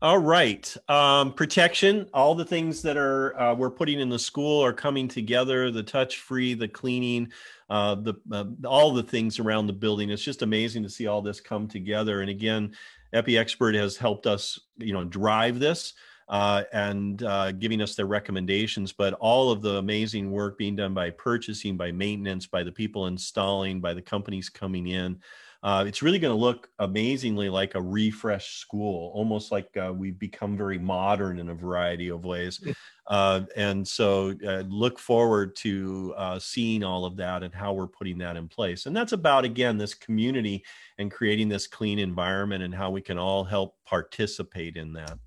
All right. Um, protection, all the things that are uh, we're putting in the school are coming together, the touch free, the cleaning, uh, the uh, all the things around the building. It's just amazing to see all this come together. And again, Epi Expert has helped us, you know, drive this uh, and uh, giving us their recommendations. But all of the amazing work being done by purchasing, by maintenance, by the people installing, by the companies coming in. Uh, it's really going to look amazingly like a refresh school, almost like uh, we've become very modern in a variety of ways. Uh, and so uh, look forward to uh, seeing all of that and how we're putting that in place. And that's about, again, this community and creating this clean environment and how we can all help participate in that.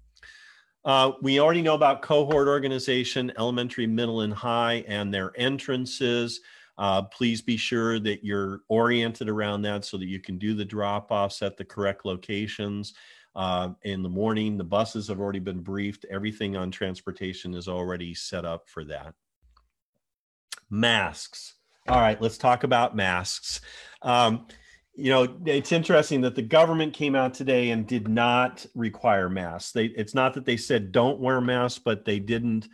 Uh, we already know about cohort organization, elementary, middle, and high, and their entrances. Uh, please be sure that you're oriented around that so that you can do the drop offs at the correct locations. Uh, in the morning, the buses have already been briefed. Everything on transportation is already set up for that. Masks. All right, let's talk about masks. Um, you know, it's interesting that the government came out today and did not require masks. They, it's not that they said don't wear masks, but they didn't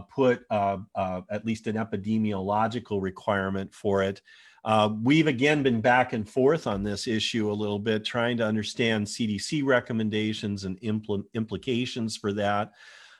put uh, uh, at least an epidemiological requirement for it. Uh, we've again been back and forth on this issue a little bit, trying to understand CDC recommendations and impl- implications for that.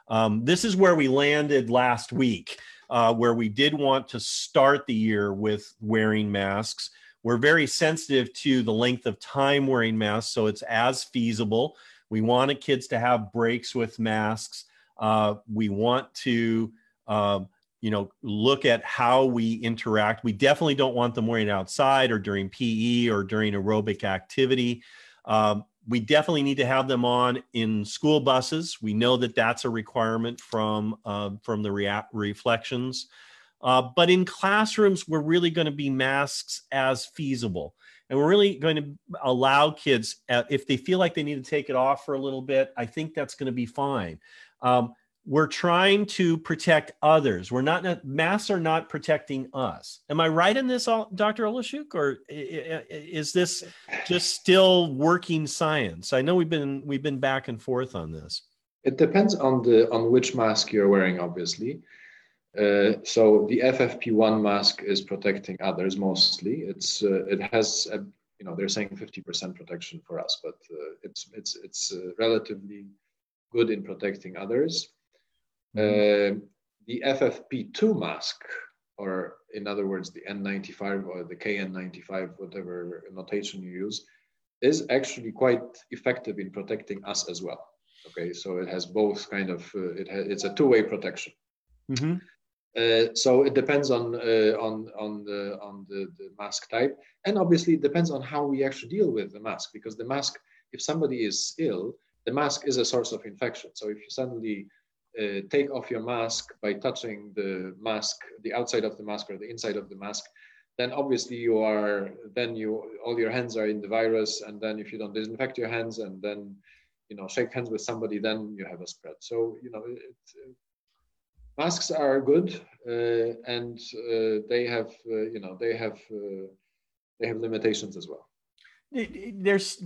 Um, this is where we landed last week, uh, where we did want to start the year with wearing masks. We're very sensitive to the length of time wearing masks, so it's as feasible. We wanted kids to have breaks with masks. Uh, we want to, um, you know, look at how we interact. We definitely don't want them wearing outside or during PE or during aerobic activity. Um, we definitely need to have them on in school buses. We know that that's a requirement from uh, from the rea- reflections. Uh, but in classrooms, we're really going to be masks as feasible. And we're really going to allow kids, uh, if they feel like they need to take it off for a little bit, I think that's going to be fine. Um, we're trying to protect others. We're not masks are not protecting us. Am I right in this, Dr. Oleszczuk, or is this just still working science? I know we've been we've been back and forth on this. It depends on the on which mask you're wearing, obviously. Uh, so the FFP1 mask is protecting others mostly. It's uh, it has a, you know they're saying 50% protection for us, but uh, it's it's it's uh, relatively good in protecting others. Mm-hmm. Uh, the FFP2 mask, or in other words, the N95 or the KN95, whatever notation you use, is actually quite effective in protecting us as well. Okay, so it has both kind of uh, it ha- it's a two-way protection. Mm-hmm. Uh, so it depends on uh, on on the on the, the mask type, and obviously it depends on how we actually deal with the mask. Because the mask, if somebody is ill, the mask is a source of infection. So if you suddenly uh, take off your mask by touching the mask, the outside of the mask or the inside of the mask, then obviously you are, then you, all your hands are in the virus. And then if you don't disinfect your hands and then, you know, shake hands with somebody, then you have a spread. So, you know, it, masks are good uh, and uh, they have, uh, you know, they have, uh, they have limitations as well there's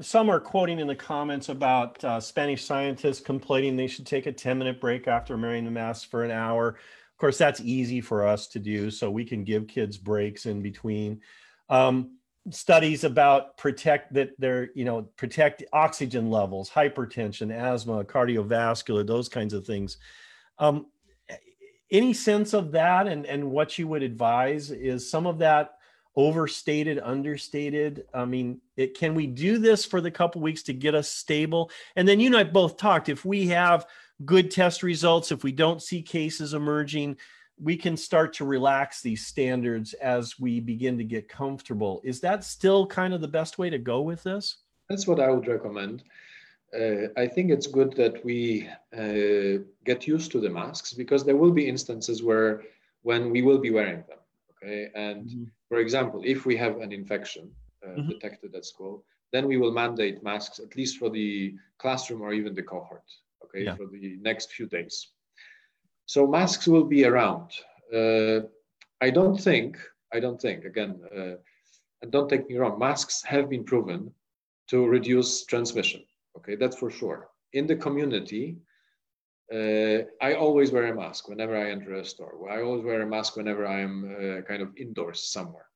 some are quoting in the comments about uh, Spanish scientists complaining they should take a 10 minute break after wearing the mask for an hour. Of course, that's easy for us to do, so we can give kids breaks in between. Um, studies about protect that they're you know protect oxygen levels, hypertension, asthma, cardiovascular, those kinds of things. Um, any sense of that and and what you would advise is some of that overstated understated. I mean it, can we do this for the couple weeks to get us stable? And then you and i both talked if we have good test results if we don't see cases emerging we can start to relax these standards as we begin to get comfortable. Is that still kind of the best way to go with this? That's what i would recommend. Uh, I think it's good that we uh, get used to the masks because there will be instances where when we will be wearing them. Okay, and mm-hmm. For example, if we have an infection uh, mm-hmm. detected at school, then we will mandate masks at least for the classroom or even the cohort. Okay, yeah. for the next few days. So masks will be around. Uh, I don't think. I don't think. Again, uh, and don't take me wrong. Masks have been proven to reduce transmission Okay, that's for sure. In the community, uh, I always wear a mask whenever I enter a store. I always wear a mask whenever I'm uh, kind of indoors somewhere.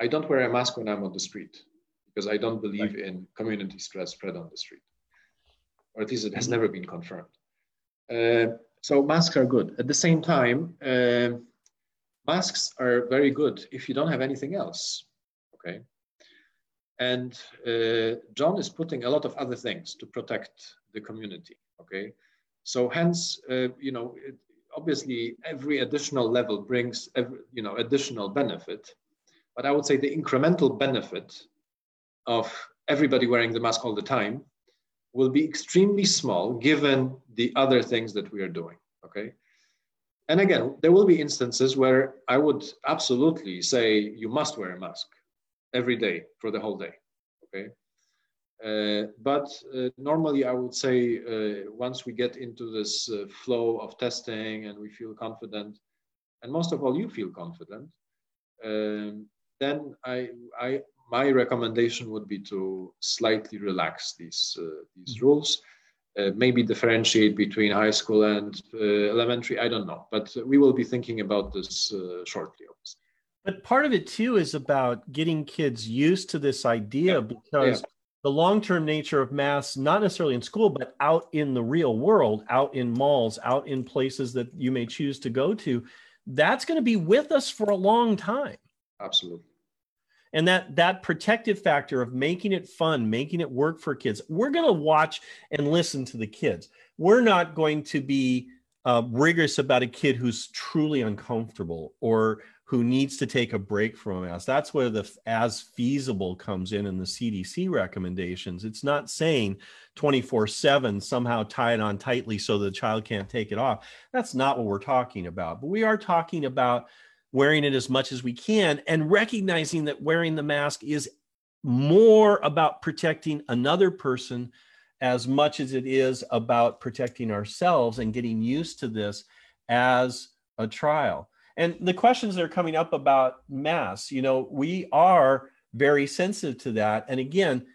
I don't wear a mask when I'm on the street because I don't believe right. in community stress spread on the street, or at least it has mm-hmm. never been confirmed. Uh, so masks are good. At the same time, uh, masks are very good if you don't have anything else. Okay, and uh, John is putting a lot of other things to protect the community. Okay, so hence, uh, you know, it, obviously every additional level brings, every, you know, additional benefit. But I would say the incremental benefit of everybody wearing the mask all the time will be extremely small given the other things that we are doing. Okay. And again, there will be instances where I would absolutely say you must wear a mask every day for the whole day. Okay. Uh, but uh, normally, I would say uh, once we get into this uh, flow of testing and we feel confident, and most of all, you feel confident, um, then I, I, my recommendation would be to slightly relax these uh, these mm-hmm. rules. Uh, maybe differentiate between high school and elementary. I don't know, but we will be thinking about this shortly. Obviously. But part of it too is about getting kids used to this idea yeah. because yeah. The long term nature of masks, not necessarily in school, but out in the real world, out in malls, out in places that you may choose to go to, that's going to be with us for a long time. Absolutely. And that that protective factor of making it fun, making it work for kids, we're going to watch and listen to the kids. We're not going to be uh, rigorous about a kid who's truly uncomfortable or who needs to take a break from a mask. That's where the as feasible comes in in the CDC recommendations. It's not saying 24 7 somehow tie it on tightly so the child can't take it off. That's not what we're talking about. But we are talking about wearing it as much as we can and recognizing that wearing the mask is more about protecting another person as much as it is about protecting ourselves and getting used to this as a trial and the questions that are coming up about mass you know we are very sensitive to that. And again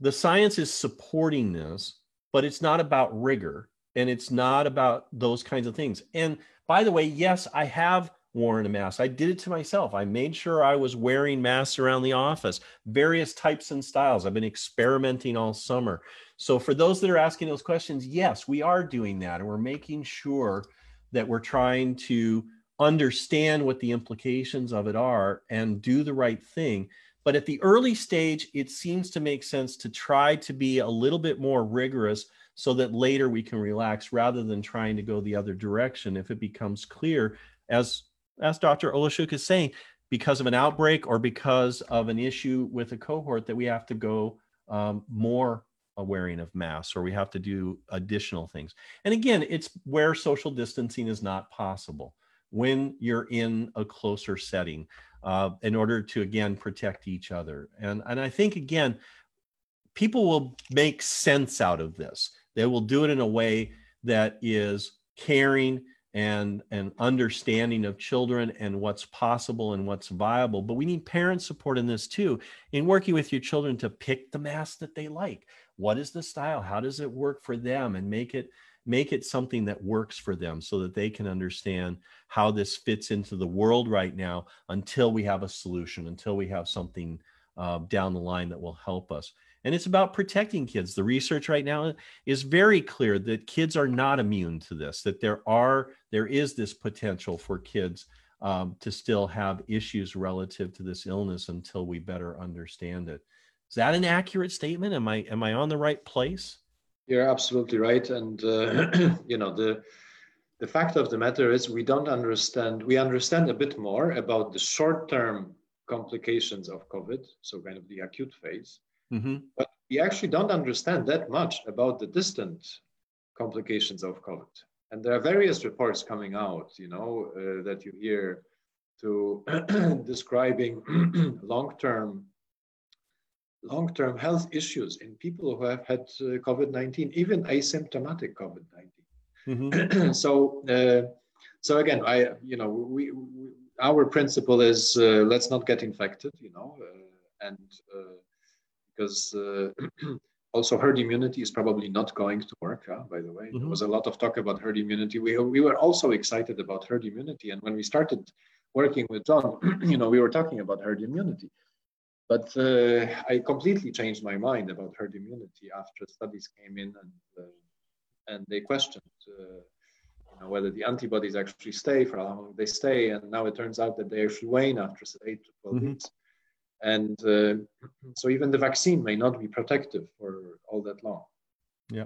the science is supporting this but it's not about rigor and it's not about those kinds of things. And by the way yes i have worn a mask. I did it to myself. I made sure i was wearing masks around the office various types and styles. I've been experimenting all summer. So for those that are asking those questions yes we are doing that. And we're making sure that we're trying to understand what the implications of it are and do the right thing. But at the early stage, it seems to make sense to try to be a little bit more rigorous so that later we can relax rather than trying to go the other direction if it becomes clear, as, as Dr. Oleszczuk is saying, because of an outbreak or because of an issue with a cohort that we have to go um, more wearing of masks or we have to do additional things. And again, it's where social distancing is not possible when you're in a closer setting uh, in order to again protect each other. And and i think again people will make sense out of this. They will do it in a way that is caring and and understanding of children and what's possible and what's viable. But we need parent support in this too in working with your children to pick the mask that they like. What is the style? How does it work for them? And make it make it something that works for them so that they can understand how this fits into the world right now until we have a solution until we have something uh, down the line that will help us. And it's about protecting kids. The research right now is very clear that kids are not immune to this. That there are there is this potential for kids um, to still have issues relative to this illness until we better understand it. Is that an accurate statement? Am I am I on the right place? You're absolutely right, and uh, you know the the fact of the matter is we don't understand. We understand a bit more about the short-term complications of COVID, so kind of the acute phase, mm-hmm. but we actually don't understand that much about the distant complications of COVID. And there are various reports coming out, you know, uh, that you hear to describing long-term long-term health issues in people who have had uh, COVID-19, even asymptomatic COVID-19. Mm-hmm. so, uh, so again, I, you know, we, we our principle is uh, let's not get infected, you know, uh, and uh, because uh, also herd immunity is probably not going to work. Huh, by the way, mm-hmm. there was a lot of talk about herd immunity. We we were also excited about herd immunity, and when we started working with John, you know, we were talking about herd immunity. But uh, I completely changed my mind about herd immunity after studies came in and uh, and they questioned uh, you know, whether the antibodies actually stay for how long they stay, and now it turns out that they actually wane after eight to 12 mm-hmm. weeks. And uh, so even the vaccine may not be protective for all that long. Yeah.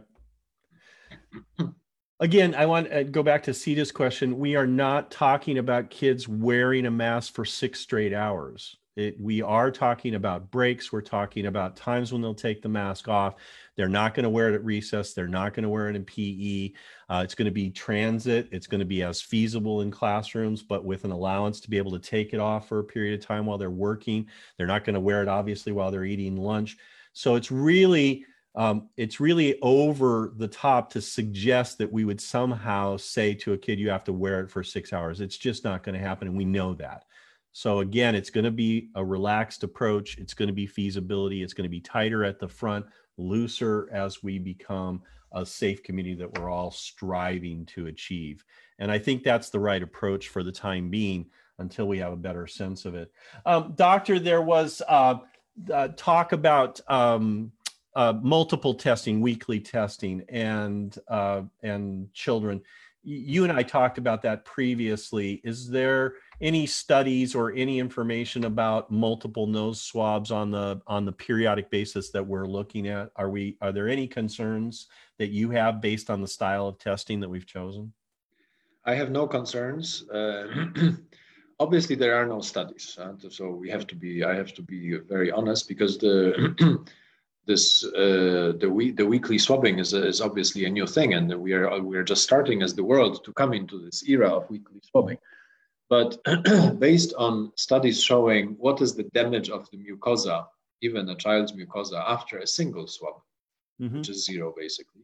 Again, I want to go back to Sita's question. We are not talking about kids wearing a mask for six straight hours. It, we are talking about breaks. We're talking about times when they'll take the mask off. They're not going to wear it at recess. They're not going to wear it in PE. Uh, it's going to be transit. It's going to be as feasible in classrooms, but with an allowance to be able to take it off for a period of time while they're working. They're not going to wear it obviously while they're eating lunch. So it's really um, it's really over the top to suggest that we would somehow say to a kid you have to wear it for six hours. It's just not going to happen, and we know that. So again, it's going to be a relaxed approach. It's going to be feasibility. It's going to be tighter at the front, looser as we become a safe community that we're all striving to achieve. And I think that's the right approach for the time being until we have a better sense of it. Um, doctor, there was uh, uh, talk about um, uh, multiple testing, weekly testing, and uh, and children. You and I talked about that previously. Is there any studies or any information about multiple nose swabs on the on the periodic basis that we're looking at? Are we are there any concerns that you have based on the style of testing that we've chosen? I have no concerns. Uh, obviously there are no studies so we have to be i have to be very honest because the this uh, the we, the weekly swabbing is, is obviously a new thing and we are we are just starting as the world to come into this era of weekly swabbing but based on studies showing what is the damage of the mucosa, even a child's mucosa, after a single swab, mm-hmm. which is zero basically,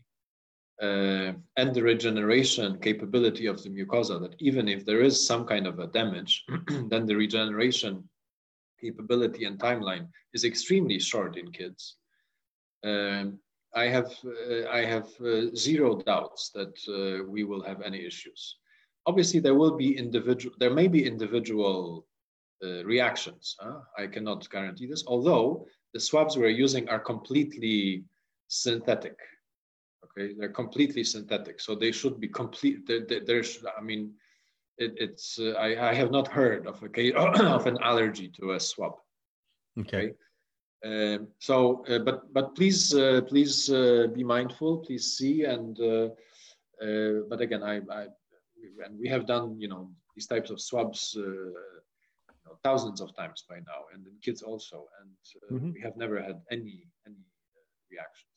uh, and the regeneration capability of the mucosa, that even if there is some kind of a damage, then the regeneration capability and timeline is extremely short in kids. Um, I have uh, I have uh, zero doubts that uh, we will have any issues obviously there will be individual there may be individual uh, reactions huh? i cannot guarantee this although the swabs we're using are completely synthetic okay they're completely synthetic so they should be complete there's i mean it, it's uh, I, I have not heard of a of an allergy to a swab okay, okay? Um, so uh, but but please uh, please uh, be mindful please see and uh, but again I, I and we have done you know these types of swabs uh, you know, thousands of times by now, and in kids also, and uh, mm-hmm. we have never had any any uh, reactions.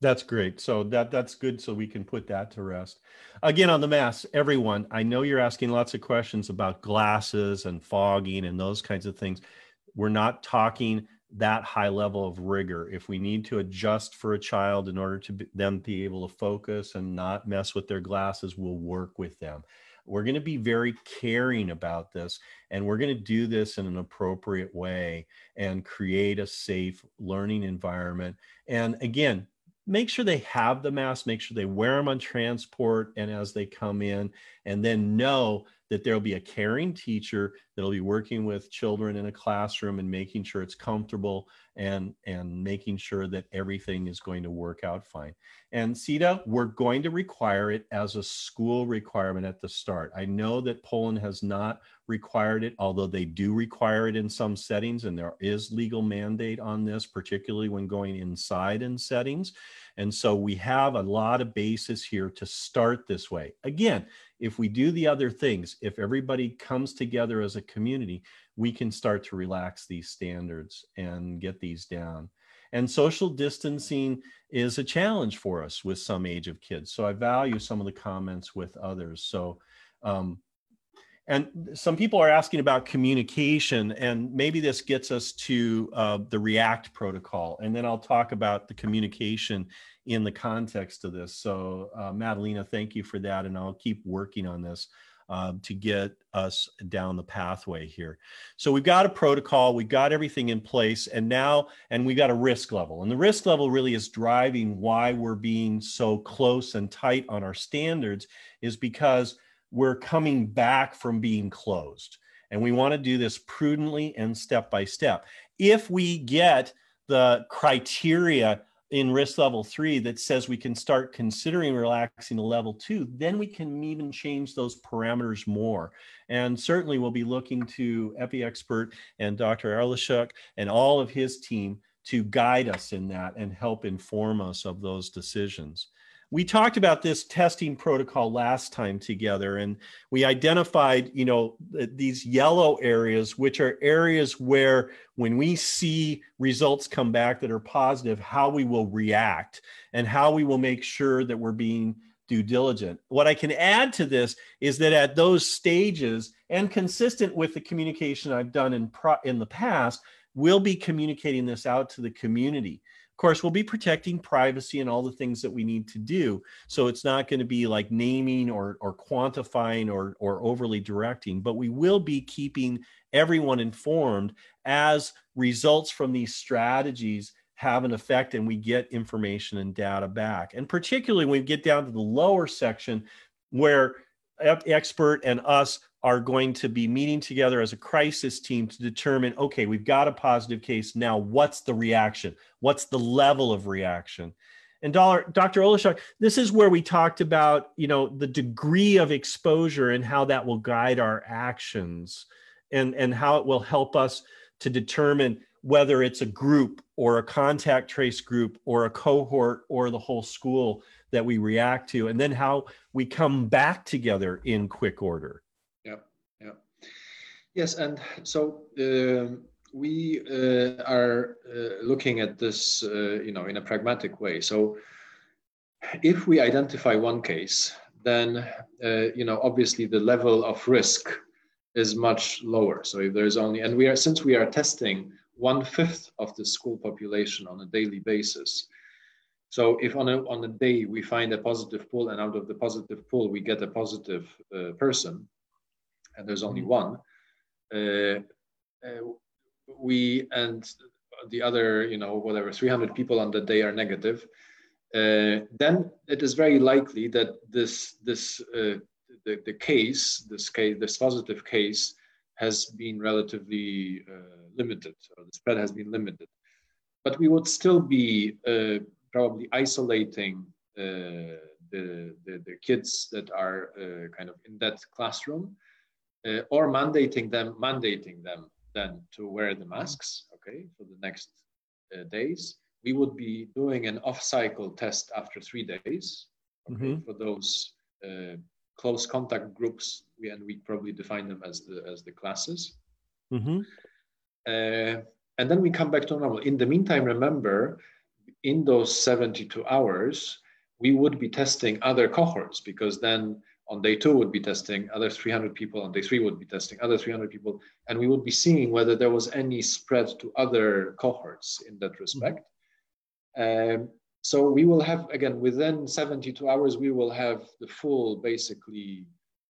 That's great. So that that's good. So we can put that to rest. Again, on the mask, everyone. I know you're asking lots of questions about glasses and fogging and those kinds of things. We're not talking that high level of rigor. If we need to adjust for a child in order to be, them be able to focus and not mess with their glasses, we'll work with them. We're going to be very caring about this, and we're going to do this in an appropriate way and create a safe learning environment. And again, make sure they have the mask, make sure they wear them on transport and as they come in, and then know that there'll be a caring teacher that'll be working with children in a classroom and making sure it's comfortable and and making sure that everything is going to work out fine. And Sita, we're going to require it as a school requirement at the start. I know that Poland has not required it, although they do require it in some settings, and there is legal mandate on this, particularly when going inside in settings. And so we have a lot of basis here to start this way. Again, if we do the other things, if everybody comes together as a community, we can start to relax these standards and get these down. And social distancing is a challenge for us with some age of kids. So I value some of the comments with others. So, um, and some people are asking about communication, and maybe this gets us to uh, the React protocol. And then I'll talk about the communication in the context of this. So, uh, Madalena, thank you for that. And I'll keep working on this um, to get us down the pathway here. So, we've got a protocol, we've got everything in place, and now, and we've got a risk level. And the risk level really is driving why we're being so close and tight on our standards, is because we're coming back from being closed. And we want to do this prudently and step by step. If we get the criteria in risk level three that says we can start considering relaxing to level two, then we can even change those parameters more. And certainly we'll be looking to EpiExpert and Dr. Oleszczuk and all of his team to guide us in that and help inform us of those decisions we talked about this testing protocol last time together and we identified you know these yellow areas which are areas where when we see results come back that are positive how we will react and how we will make sure that we're being due diligent. What i can add to this is that at those stages and consistent with the communication i've done in pro- in the past we'll be communicating this out to the community of course, we'll be protecting privacy and all the things that we need to do. So it's not going to be like naming or, or quantifying or, or overly directing, but we will be keeping everyone informed as results from these strategies have an effect and we get information and data back. And particularly when we get down to the lower section where expert and us are going to be meeting together as a crisis team to determine okay we've got a positive case now what's the reaction? What's the level of reaction? And dr Oleszczuk, this is where we talked about you know the degree of exposure and how that will guide our actions and and how it will help us to determine whether it's a group or a contact trace group or a cohort or the whole school that we react to and then how we come back together in quick order yes and so uh, we uh, are uh, looking at this uh, you know in a pragmatic way so if we identify one case then uh, you know obviously the level of risk is much lower so if there's only and we are since we are testing one fifth of the school population on a daily basis so if on a, on a day we find a positive pool and out of the positive pool we get a positive uh, person, and there's only mm-hmm. one, we and the other, you know, whatever, 300 people on the day are negative, uh, then it is very likely that this this uh, the, the case, this case, this positive case has been relatively uh, limited, or the spread has been limited. But we would still be probably isolating uh, the, the, the, kids that are uh, kind of in that classroom uh, or mandating them mandating them then to wear the masks okay for the next days we would be doing an off-cycle test after three days okay, mm-hmm. for those uh, close contact groups we, and we probably define them as the as the classes mm-hmm. uh, and then we come back to normal in the meantime remember in those 72 hours, we would be testing other cohorts because then on day two would be testing other 300 people, on day three would be testing other 300 people, and we would be seeing whether there was any spread to other cohorts in that respect. Mm-hmm. Um, so we will have, again, within 72 hours, we will have the full, basically,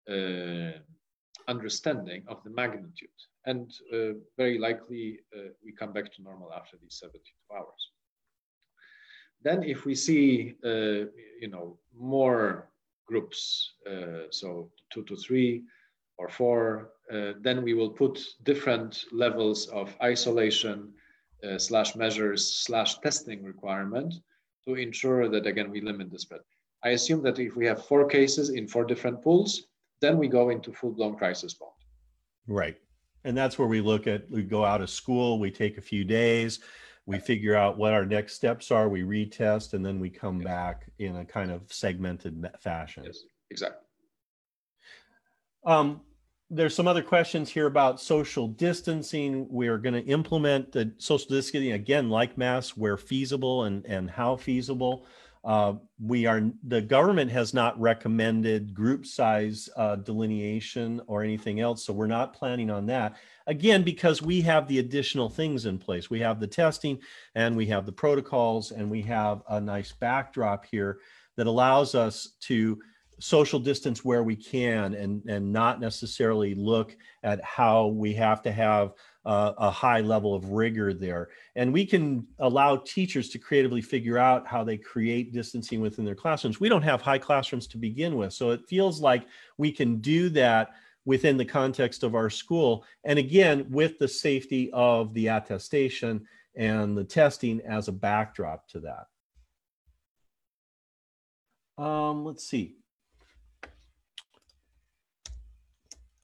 uh, understanding of the magnitude. And uh, very likely, uh, we come back to normal after these 72 hours. Then if we see, uh, you know, more groups, uh, so two to three or four uh, then we will put different levels of isolation uh, slash measures slash testing requirement to ensure that again we limit the spread. I assume that if we have four cases in four different pools, then we go into full-blown crisis mode. Right. And that's where we look at we go out of school, we take a few days, we figure out what our next steps are, we retest, and then we come yes. back in a kind of segmented fashion. Yes, exactly. Um, there's some other questions here about social distancing. We're going to implement the social distancing again, like masks, where feasible and, and how feasible. Uh, we are the government has not recommended group size uh, delineation or anything else, so we're not planning on that. Again, because we have the additional things in place. We have the testing, and we have the protocols, and we have a nice backdrop here that allows us to social distance where we can and and not necessarily look at how we have to have uh, a high level of rigor there. And we can allow teachers to creatively figure out how they create distancing within their classrooms. We don't have high classrooms to begin with. So it feels like we can do that within the context of our school. And again with the safety of the attestation and the testing as a backdrop to that. Um, let's see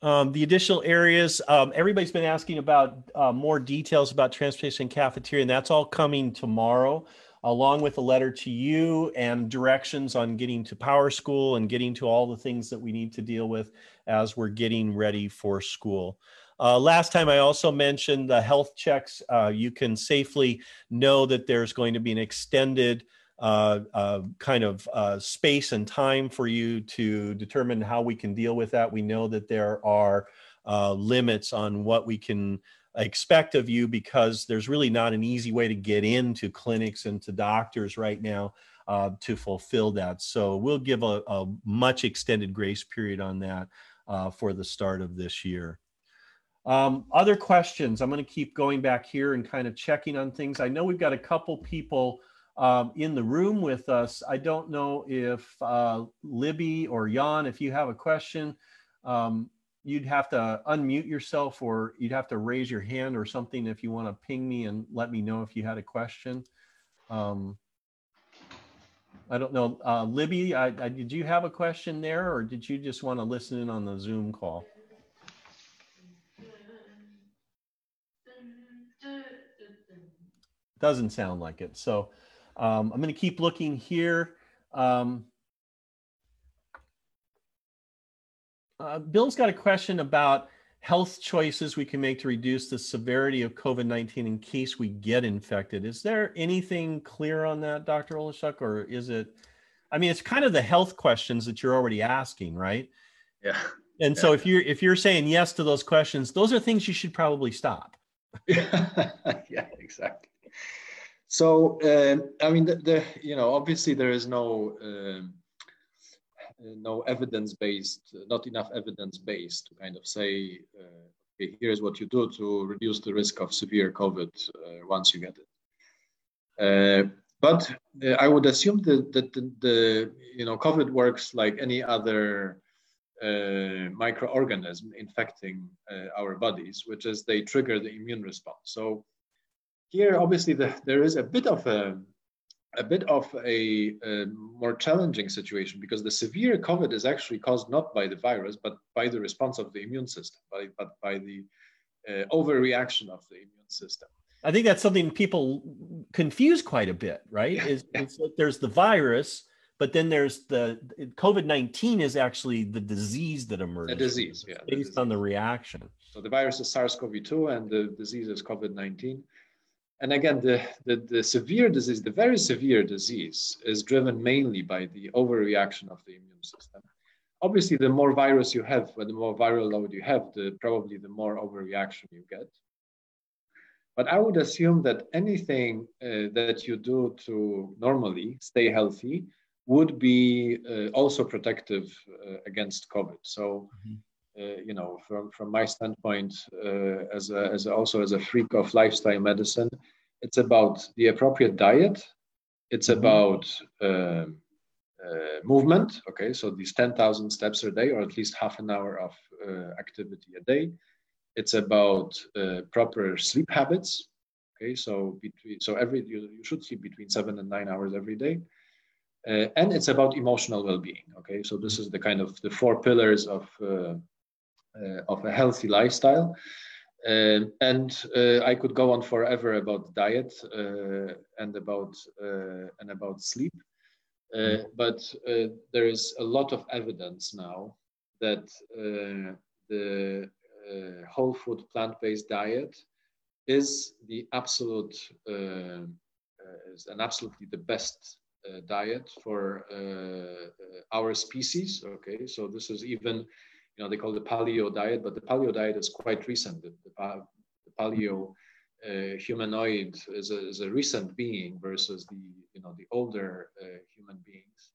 Um, the additional areas, um, everybody's been asking about uh, more details about transportation cafeteria, and that's all coming tomorrow, along with a letter to you and directions on getting to PowerSchool and getting to all the things that we need to deal with as we're getting ready for school. Uh, last time I also mentioned the health checks. Uh, you can safely know that there's going to be an extended uh, uh, kind of uh, space and time for you to determine how we can deal with that. We know that there are uh, limits on what we can expect of you because there's really not an easy way to get into clinics and to doctors right now uh, to fulfill that. So we'll give a, a much extended grace period on that uh, for the start of this year. Um, other questions? I'm going to keep going back here and kind of checking on things. I know we've got a couple people um, in the room with us. I don't know if uh, Libby or Jan, if you have a question, um, you'd have to unmute yourself or you'd have to raise your hand or something if you want to ping me and let me know if you had a question. Um, I don't know. Uh, Libby, I, I, did you have a question there or did you just want to listen in on the Zoom call? Doesn't sound like it. So um, I'm going to keep looking here. Um, uh, Bill's got a question about health choices we can make to reduce the severity of COVID 19 in case we get infected. Is there anything clear on that, Dr. Oleszczuk, or is it? I mean, it's kind of the health questions that you're already asking, right? Yeah. And yeah. so if you're if you're saying yes to those questions, those are things you should probably stop. yeah, exactly. So uh, I mean, the, the, you know, obviously there is no um, no evidence based, not enough evidence based to kind of say, uh, okay, here's what you do to reduce the risk of severe COVID uh, once you get it. Uh, but I would assume that, that the, the, you know COVID works like any other uh, microorganism infecting uh, our bodies, which is they trigger the immune response. So here, obviously, the, there is a bit of a a bit of a, a, more challenging situation because the severe COVID is actually caused not by the virus, but by the response of the immune system, by, but by the uh, overreaction of the immune system. I think that's something people confuse quite a bit, right? Yeah, is, yeah. there's the virus, but then there's the COVID 19 is actually the disease that emerges. The disease, yeah. Based disease. on the reaction. So the virus is SARS CoV 2 and the disease is COVID 19 and again, the, the, the, severe disease, the very severe disease, is driven mainly by the overreaction of the immune system. Obviously, the more virus you have, the more viral load you have, the probably the more overreaction you get. But I would assume that anything uh, that you do to normally stay healthy would be uh, also protective uh, against COVID. So. Mm-hmm. Uh, you know, from, from my standpoint, uh, as, a, as a, also as a freak of lifestyle medicine, it's about the appropriate diet. It's mm-hmm. about uh, uh, movement. Okay, so these 10,000 steps a day, or at least half an hour of uh, activity a day. It's about uh, proper sleep habits. Okay, so between so every you, you should sleep between seven and nine hours every day. Uh, and it's about emotional well-being okay so this is the kind of the four pillars of of a healthy lifestyle. Um, and uh, I could go on forever about diet uh, and about uh, and about sleep, uh, but uh, there is a lot of evidence now that uh, the whole food plant-based diet is the absolute is an absolutely the best diet for our species. Okay, so this is even you know, they call it the paleo diet, but the paleo diet is quite recent. The, the, the paleo uh, humanoid is a, is a, recent being versus the, you know, the older uh, human beings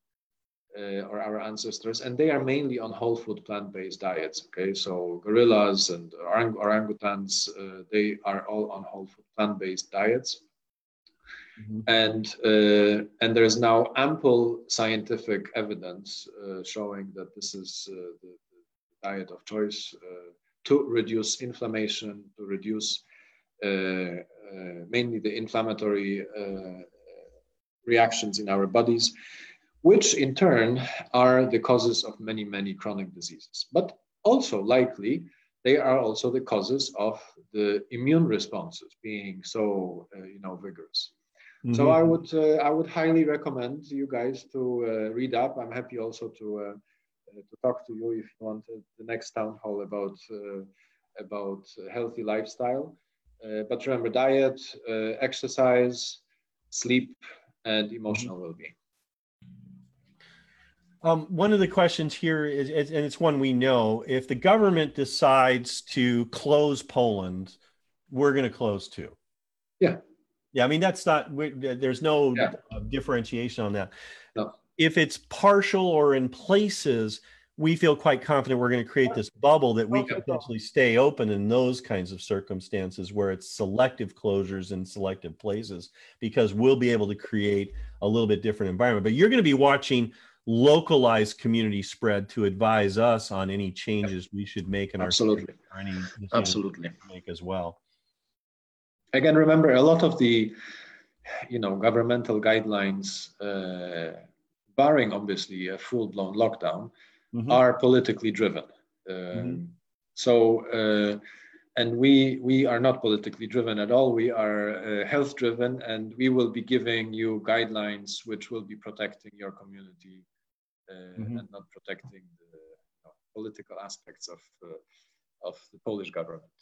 uh, or our ancestors, and they are mainly on whole food plant-based diets. Okay, so gorillas and orang orangutans, uh, they are all on whole food plant-based diets. Mm-hmm. And uh, and there is now ample scientific evidence uh, showing that this is uh, the, diet of choice uh, to reduce inflammation, to reduce uh, uh, mainly the inflammatory reactions in our bodies, which in turn are the causes of many, many chronic diseases. But also likely, they are also the causes of the immune responses being so, uh, you know, vigorous. Mm-hmm. So I would, uh, I would highly recommend you guys to uh, read up. I'm happy also to uh, to talk to you if you want uh, the next town hall about uh, about healthy lifestyle. but remember, diet, exercise, sleep, and emotional mm-hmm. well-being. Um, one of the questions here is, and it's one we know, if the government decides to close Poland, we're going to close too. Yeah. Yeah. I mean, that's not, there's no yeah. differentiation on that. If it's partial or in places, we feel quite confident we're going to create this bubble that we can potentially stay open in those kinds of circumstances where it's selective closures in selective places because we'll be able to create a little bit different environment. But you're going to be watching localized community spread to advise us on any changes we should make in absolutely. our any absolutely make as well. Again, remember a lot of the you know governmental guidelines. Uh, barring obviously a full-blown lockdown, mm-hmm. are politically driven. Um, mm-hmm. So, uh, and we we are not politically driven at all. We are uh, health driven, and we will be giving you guidelines which will be protecting your community uh, mm-hmm. and not protecting the you know, political aspects of uh, of the Polish government.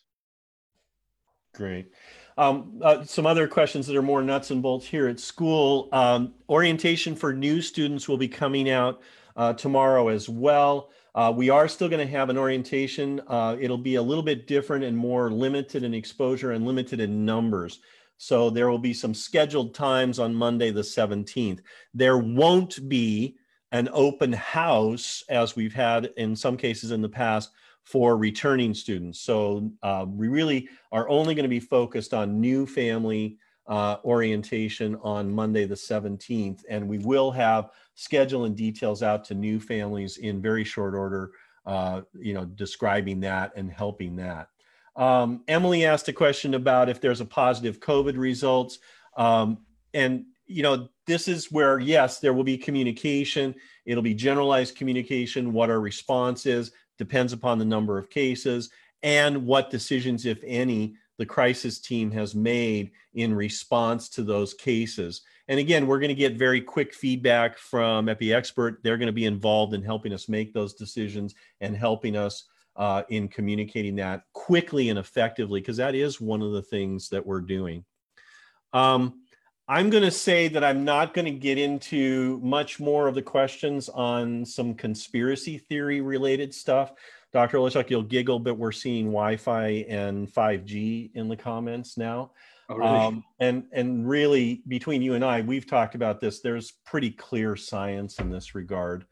Great. Um, uh, some other questions that are more nuts and bolts here at school. Um, orientation for new students will be coming out uh, tomorrow as well. Uh, we are still going to have an orientation. Uh, it'll be a little bit different and more limited in exposure and limited in numbers. So there will be some scheduled times on Monday, the 17th. There won't be an open house as we've had in some cases in the past for returning students. So uh, we really are only going to be focused on new family uh, orientation on Monday the 17th, and we will have schedule and details out to new families in very short order, uh, you know, describing that and helping that. Um, Emily asked a question about if there's a positive COVID results. Um, and, you know, this is where, yes, there will be communication. It'll be generalized communication, what our response is depends upon the number of cases and what decisions, if any, the crisis team has made in response to those cases. And again, we're going to get very quick feedback from EpiExpert. They're going to be involved in helping us make those decisions and helping us uh, in communicating that quickly and effectively, because that is one of the things that we're doing. Um, I'm going to say that I'm not going to get into much more of the questions on some conspiracy theory related stuff. Dr. Oleszczuk, you'll giggle, but we're seeing Wi-Fi and 5G in the comments now. Oh, really? um, and and really, between you and I, we've talked about this. There's pretty clear science in this regard,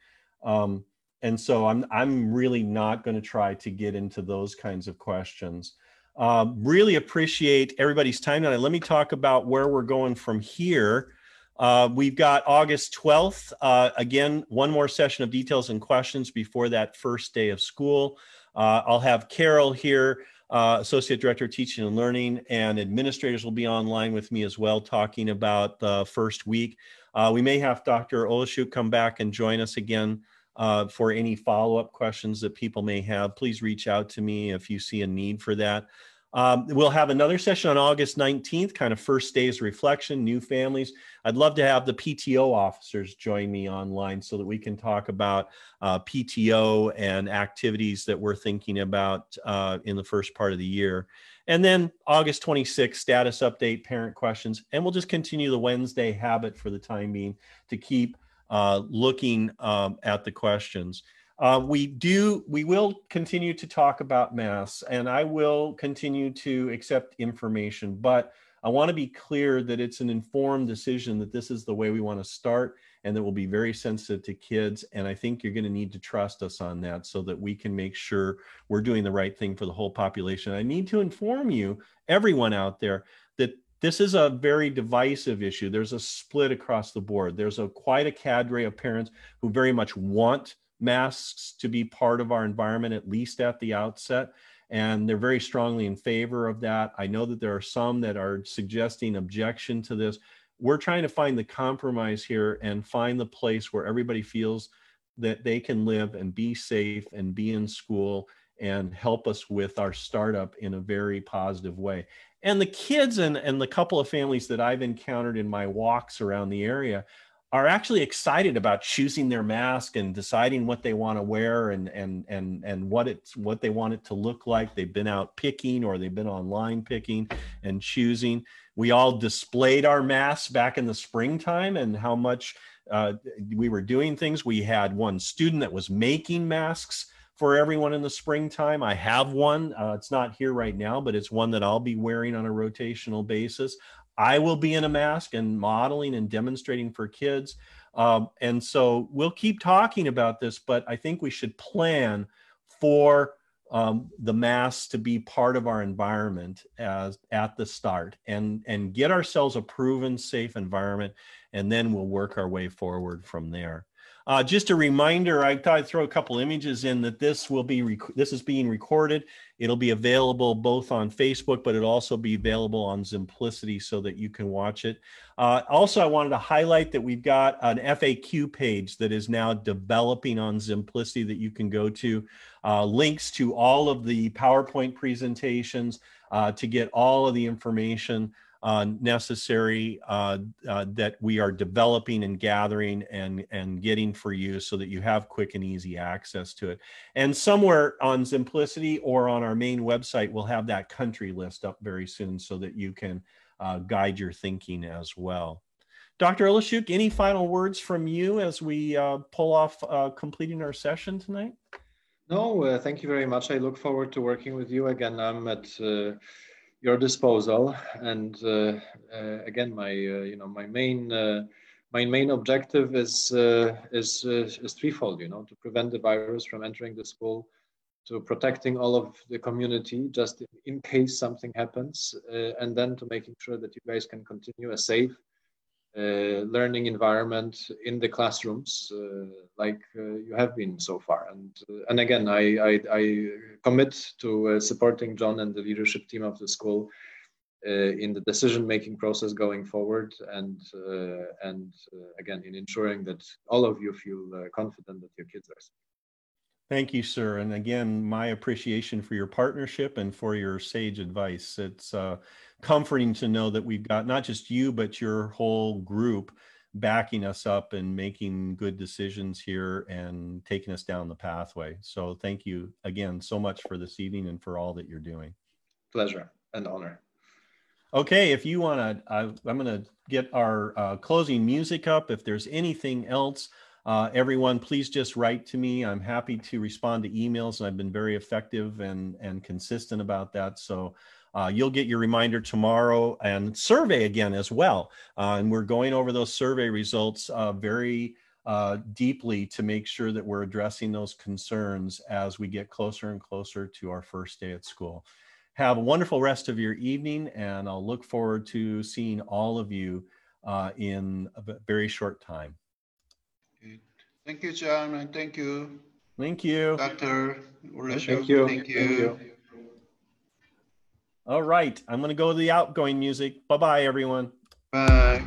um, and so I'm I'm really not going to try to get into those kinds of questions. Um, really appreciate everybody's time tonight. Let me talk about where we're going from here. Uh, we've got August 12th. Uh, again, one more session of details and questions before that first day of school. Uh, I'll have Carol here, uh, Associate Director of Teaching and Learning, and administrators will be online with me as well, talking about the first week. Uh, we may have Dr. Oleszczuk come back and join us again uh, for any follow up questions that people may have. Please reach out to me if you see a need for that. Um, we'll have another session on August 19th, kind of first day's reflection, new families. I'd love to have the PTO officers join me online so that we can talk about uh, PTO and activities that we're thinking about uh, in the first part of the year. And then August 26th, status update, parent questions. And we'll just continue the Wednesday habit for the time being to keep uh, looking um, at the questions. Uh, we do, we will continue to talk about masks and I will continue to accept information, but I want to be clear that it's an informed decision that this is the way we want to start and that we'll be very sensitive to kids. And I think you're going to need to trust us on that so that we can make sure we're doing the right thing for the whole population. I need to inform you, everyone out there, that this is a very divisive issue. There's a split across the board. There's a quite a cadre of parents who very much want masks to be part of our environment, at least at the outset. And they're very strongly in favor of that. I know that there are some that are suggesting objection to this. We're trying to find the compromise here and find the place where everybody feels that they can live and be safe and be in school and help us with our startup in a very positive way. And the kids and, and the couple of families that I've encountered in my walks around the area are actually excited about choosing their mask and deciding what they want to wear and and and and what it's what they want it to look like. They've been out picking or they've been online picking and choosing. We all displayed our masks back in the springtime and how much uh, we were doing things. We had one student that was making masks for everyone in the springtime i have one uh, it's not here right now but it's one that i'll be wearing on a rotational basis I will be in a mask and modeling and demonstrating for kids. Um, and so we'll keep talking about this, but I think we should plan for um, the masks to be part of our environment as at the start and and get ourselves a proven safe environment and then we'll work our way forward from there uh, just a reminder, I thought I'd throw a couple images in that this will be, rec- this is being recorded. It'll be available both on Facebook, but it'll also be available on Zimplicity so that you can watch it. Uh, also, I wanted to highlight that we've got an FAQ page that is now developing on Zimplicity that you can go to. Uh, links to all of the PowerPoint presentations uh, to get all of the information uh, necessary uh, uh, that we are developing and gathering and, and getting for you so that you have quick and easy access to it. And somewhere on Simplicity or on our main website, we'll have that country list up very soon so that you can uh, guide your thinking as well. Dr. Oleszczuk, any final words from you as we uh, pull off uh, completing our session tonight? No, thank you very much. I look forward to working with you again. I'm at your disposal. And uh, uh, again, my uh, you know my main my main objective is is is threefold. You know, to prevent the virus from entering the school, to protecting all of the community just in case something happens, and then to making sure that you guys can continue a safe Uh, learning environment in the classrooms uh, like uh, you have been so far and uh, and again I, I, I commit to uh, supporting John and the leadership team of the school in the decision making process going forward and and again in ensuring that all of you feel confident that your kids are safe. Thank you, sir. And again, my appreciation for your partnership and for your sage advice. It's uh, comforting to know that we've got not just you, but your whole group backing us up and making good decisions here and taking us down the pathway. So thank you again so much for this evening and for all that you're doing. Pleasure and honor. Okay, if you want to, I'm going to get our uh, closing music up. If there's anything else, uh, everyone, please just write to me. I'm happy to respond to emails, and I've been very effective and, and consistent about that. So uh, you'll get your reminder tomorrow and survey again as well. Uh, and we're going over those survey results uh, very uh, deeply to make sure that we're addressing those concerns as we get closer and closer to our first day at school. Have a wonderful rest of your evening, and I'll look forward to seeing all of you uh, in a very short time. Thank you, John, and thank you. Thank you. Dr. Thank you. Thank you. Thank you. All right. I'm going to go to the outgoing music. Bye bye, everyone. Bye.